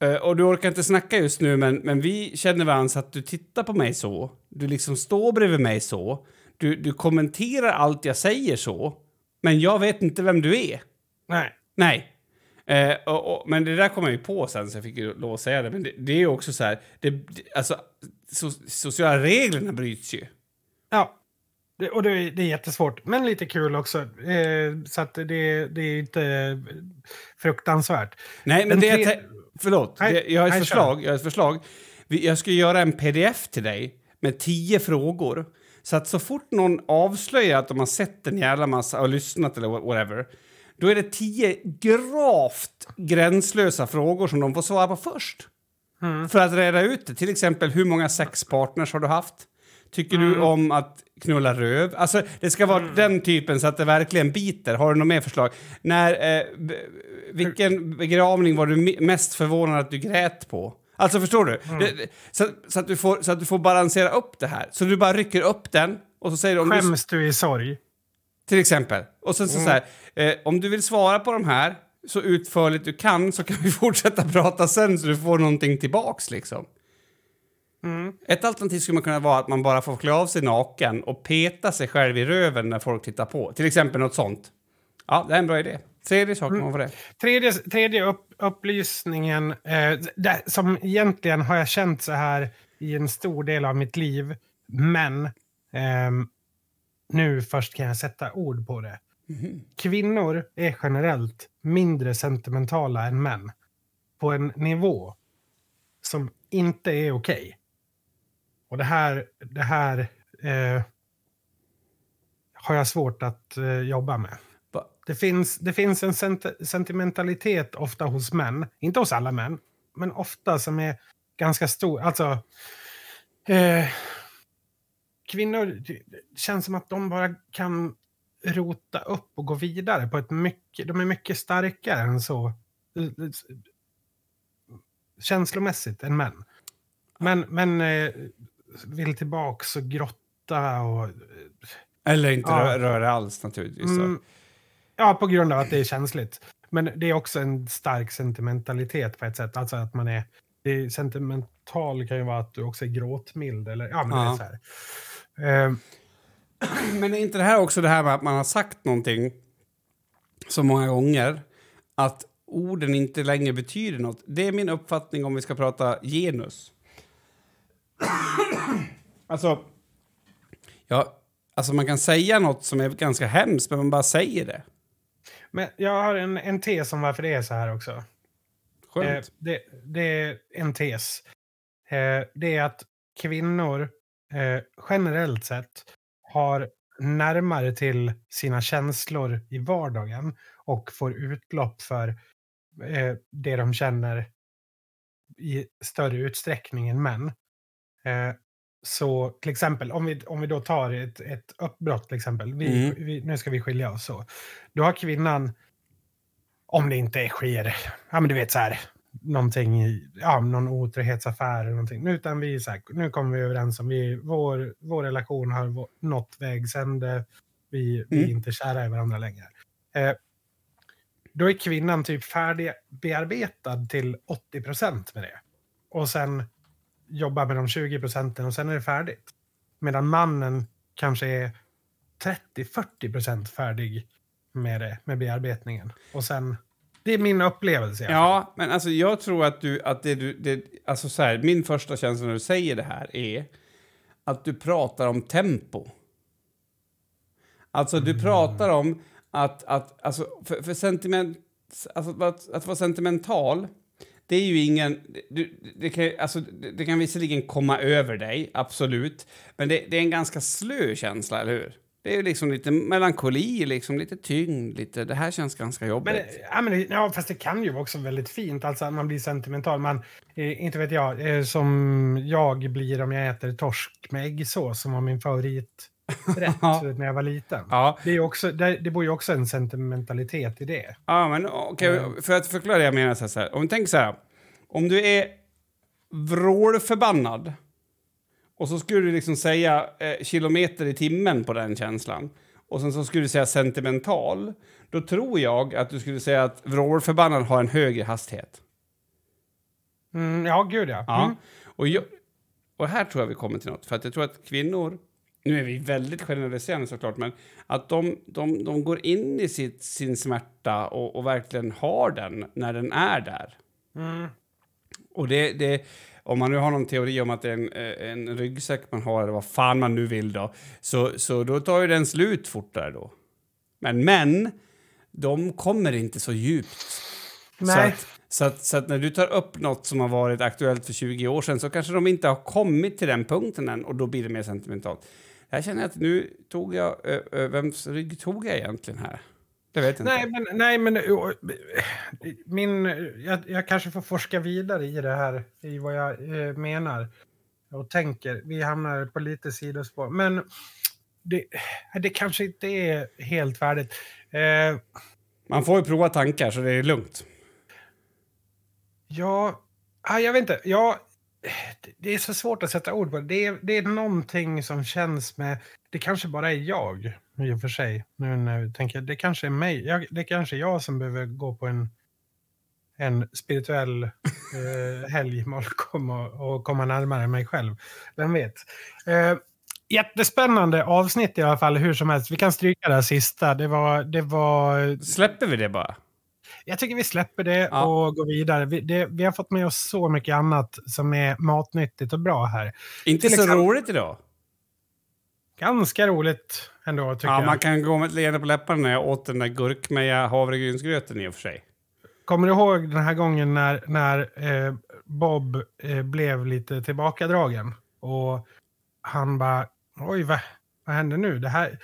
Eh, och du orkar inte snacka just nu, men, men vi känner varandra så att du tittar på mig så. Du liksom står bredvid mig så. Du, du kommenterar allt jag säger så. Men jag vet inte vem du är. Nej. Nej. Eh, och, och, men det där kom jag ju på sen, så jag fick ju lov att säga det. Men det, det är ju också så här, det, alltså, so, sociala reglerna bryts ju. Ja. Det, och det, är- jättesvårt, men lite kul också. Eh, så att det, det är inte fruktansvärt. Nej, men Den det tre- Förlåt, Nej, jag har ett nej, förslag. Jag har ett förslag. Vi- Jag ska göra en pdf till dig med tio frågor. Så att så fort någon avslöjar att de har sett en jävla massa och lyssnat eller whatever, då är det tio gravt gränslösa frågor som de får svara på först. För att reda ut det. Till exempel, hur många sexpartners har du haft? Tycker du om att knulla röv? Alltså, det ska vara den typen så att det verkligen biter. Har du något mer förslag? När, eh, vilken begravning var du me- mest förvånad att du grät på? Alltså, förstår du? Det- så, så, att du får, så att du får balansera upp det här. Så du bara rycker upp den och så säger du... Om du Skäms du i sorg? till exempel. Och sen så, så här, eh, om du vill svara på de här så utförligt du kan så kan vi fortsätta prata sen så du får någonting tillbaks liksom. Ett alternativ skulle man kunna vara att man bara får klä av sig naken och peta sig själv i röven när folk tittar på. Till exempel något sånt. Ja, det är en bra idé. Tredje sak man får det. Tredje, tredje upp, upplysningen, eh, där, som egentligen har jag känt så här i en stor del av mitt liv, men ehm, nu först kan jag sätta ord på det. Kvinnor är generellt mindre sentimentala än män på en nivå som inte är okej. Och det här, det här eh, har jag svårt att eh, jobba med. Det finns, det finns en sent sentimentalitet ofta hos män, inte hos alla män, men ofta som är ganska stor. Alltså, eh, kvinnor, känns som att de bara kan rota upp och gå vidare på ett mycket, de är mycket starkare än så. eh, Känslomässigt än män. Men, men eh, vill tillbaks och grotta och... Eller inte Ja. rö- röra alls naturligtvis. Mm, ja, på grund av att det är känsligt. Men det är också en stark sentimentalitet på ett sätt. Alltså att man är... Det är sentimental kan ju vara att du också är gråtmild eller... Ja, men det Ja. är så här. Eh, Men är inte det här också det här med att man har sagt någonting så många gånger att orden inte längre betyder något? Det är min uppfattning om vi ska prata genus. alltså, ja, alltså man kan säga något som är ganska hemskt, men man bara säger det. Men jag har en, en tes om varför det är så här också. Skönt. Eh, det, det är en tes. Eh, det är att kvinnor eh, generellt sett har närmare till sina känslor i vardagen och får utlopp för eh, det de känner i större utsträckning än män. Så till exempel, om vi, om vi då tar ett, ett uppbrott till exempel. Vi, Mm. vi, nu ska vi skilja oss så. Då har kvinnan, om det inte sker, ja men du vet så här, någonting i, ja någon otrohetsaffär eller någonting. Utan vi är så här, nu kommer vi överens om, vi, vår, vår relation har vå- nått vägs ände, vi, vi är Mm. inte kära i varandra längre. Eh, då är kvinnan typ färdig bearbetad till 80 procent med det. Och sen jobbar med de 20 procenten och sen är det färdigt. Medan mannen kanske är 30-40 procent färdig med det, med bearbetningen. Och sen, det är min upplevelse. Ja, men alltså jag tror att du, att det du, det, alltså så här, min första känsla när du säger det här är att du pratar om tempo. Alltså du pratar om att, att alltså för, för sentiment, alltså att, att vara sentimental, det är ju ingen, du, det, kan, alltså, det, kan visserligen komma över dig, absolut, men det, det är en ganska slö känsla, eller hur? Det är ju liksom lite melankoli, liksom lite tyngd, lite, det här känns ganska jobbigt. Men, ja, men, det- ja, fast det kan ju vara också väldigt fint, alltså man blir sentimental. Man, eh, inte vet jag, eh, som jag blir om jag äter torsk med äggsås som var min favorit. Ja. när jag var liten. ja. Det, är också, det, det bor ju också en sentimentalitet i det. Ja, men okej, för att förklara det jag menar så här. Om vi tänker så här. Om du är vrålförbannad och så skulle du liksom säga eh, kilometer i timmen på den känslan och sen så skulle du säga sentimental, då tror jag att du skulle säga att vrålförbannad har en högre hastighet. Mm, ja, gud ja. Ja. Mm. Och, jag, och här tror jag vi kommer till något, för att jag tror att kvinnor, nu är vi väldigt generaliserande såklart, men att de, de, de går in i sitt, sin smärta och, och verkligen har den när den är där. Mm. Och det, det, om man nu har någon teori om att det är en, eh, en ryggsäck man har, eller vad fan man nu vill då, så, så då tar ju den slut fortare då. Men män, de kommer inte så djupt. Så Nej. att, Så att, så att när du tar upp något som har varit aktuellt för 20 år sedan så kanske de inte har kommit till den punkten än och då blir det mer sentimentalt. Jag känner att nu tog jag... Ö, vems rygg tog jag egentligen här? Det vet jag Nej, inte. men, nej, men min, jag, jag kanske får forska vidare i det här, i vad jag eh, menar och tänker. Vi hamnar på lite sidospår. Men det, det kanske inte är helt färdigt. Eh, Man får ju prova tankar så det är lugnt. Ja, ah, jag vet inte. Ja, det- är så svårt att sätta ord på det. Är, det är någonting som känns med... Det kanske bara är jag, i och för sig. Nu när jag tänker, det kanske är mig. Jag, det kanske är jag som behöver gå på en, en spirituell eh, helg med att komma, och komma närmare mig själv. Vem vet? Eh, jättespännande avsnitt i alla fall, hur som helst. Vi kan stryka det här sista. Det var... Det var Släpper vi det bara? Jag tycker vi släpper det Ja. och går vidare. Vi, det, vi har fått med oss så mycket annat som är matnyttigt och bra här. Inte Till så exempel- roligt idag. Ganska roligt ändå, tycker Ja, jag. man kan gå med ett leende på läpparna när jag åt den där gurkmeja havregrynsgröten i och för sig. Kommer du ihåg den här gången när, när eh, Bob eh, blev lite tillbakadragen? Och han bara, oj, vad, vad hände nu? Det här,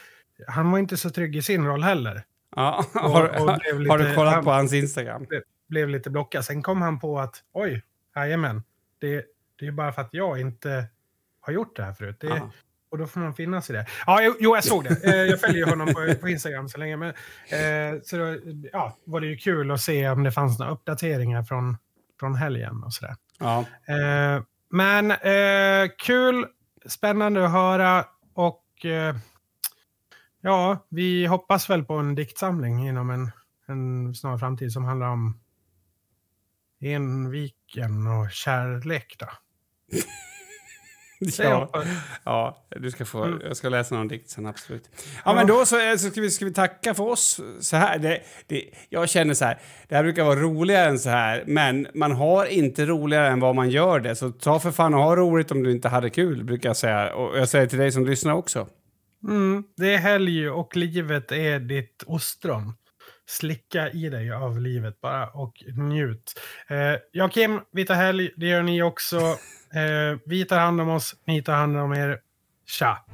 han var inte så trygg i sin roll heller. Ja, Och- har, och blev har du lite- kollat han- på hans Instagram? Blev lite blockad. Sen kom han på att, oj, jajamän, det, det är bara för att jag inte har gjort det här förut. Det, Ja. Och då får man finna sig i det. Ja, jo, jo, jag såg det. Eh, Jag följer honom på, på Instagram så länge. Men, eh, så då, ja, var det ju kul att se om det fanns några uppdateringar från, från helgen och sådär. Ja. Eh, men eh, kul, spännande att höra och eh, ja, vi hoppas väl på en diktsamling inom en, en snar framtid som handlar om enviken och kärlek. Då. Ja. ja, du ska få, Mm. jag ska läsa någon dikt sen, absolut. Ja, men då så, eh, så ska, vi, ska vi tacka för oss så här. Det, det, jag känner så här, det här brukar vara roligare än så här, men man har inte roligare än vad man gör det. Så ta för fan och ha roligt om du inte hade kul, brukar jag säga. Och jag säger till dig som lyssnar också. Mm, det är helg och livet är ditt ostron. Slicka i dig av livet bara och njut. Eh, jag Kim, vi tar helg. Det gör ni också. Eh, vi tar hand om oss. Ni tar hand om er. Tja!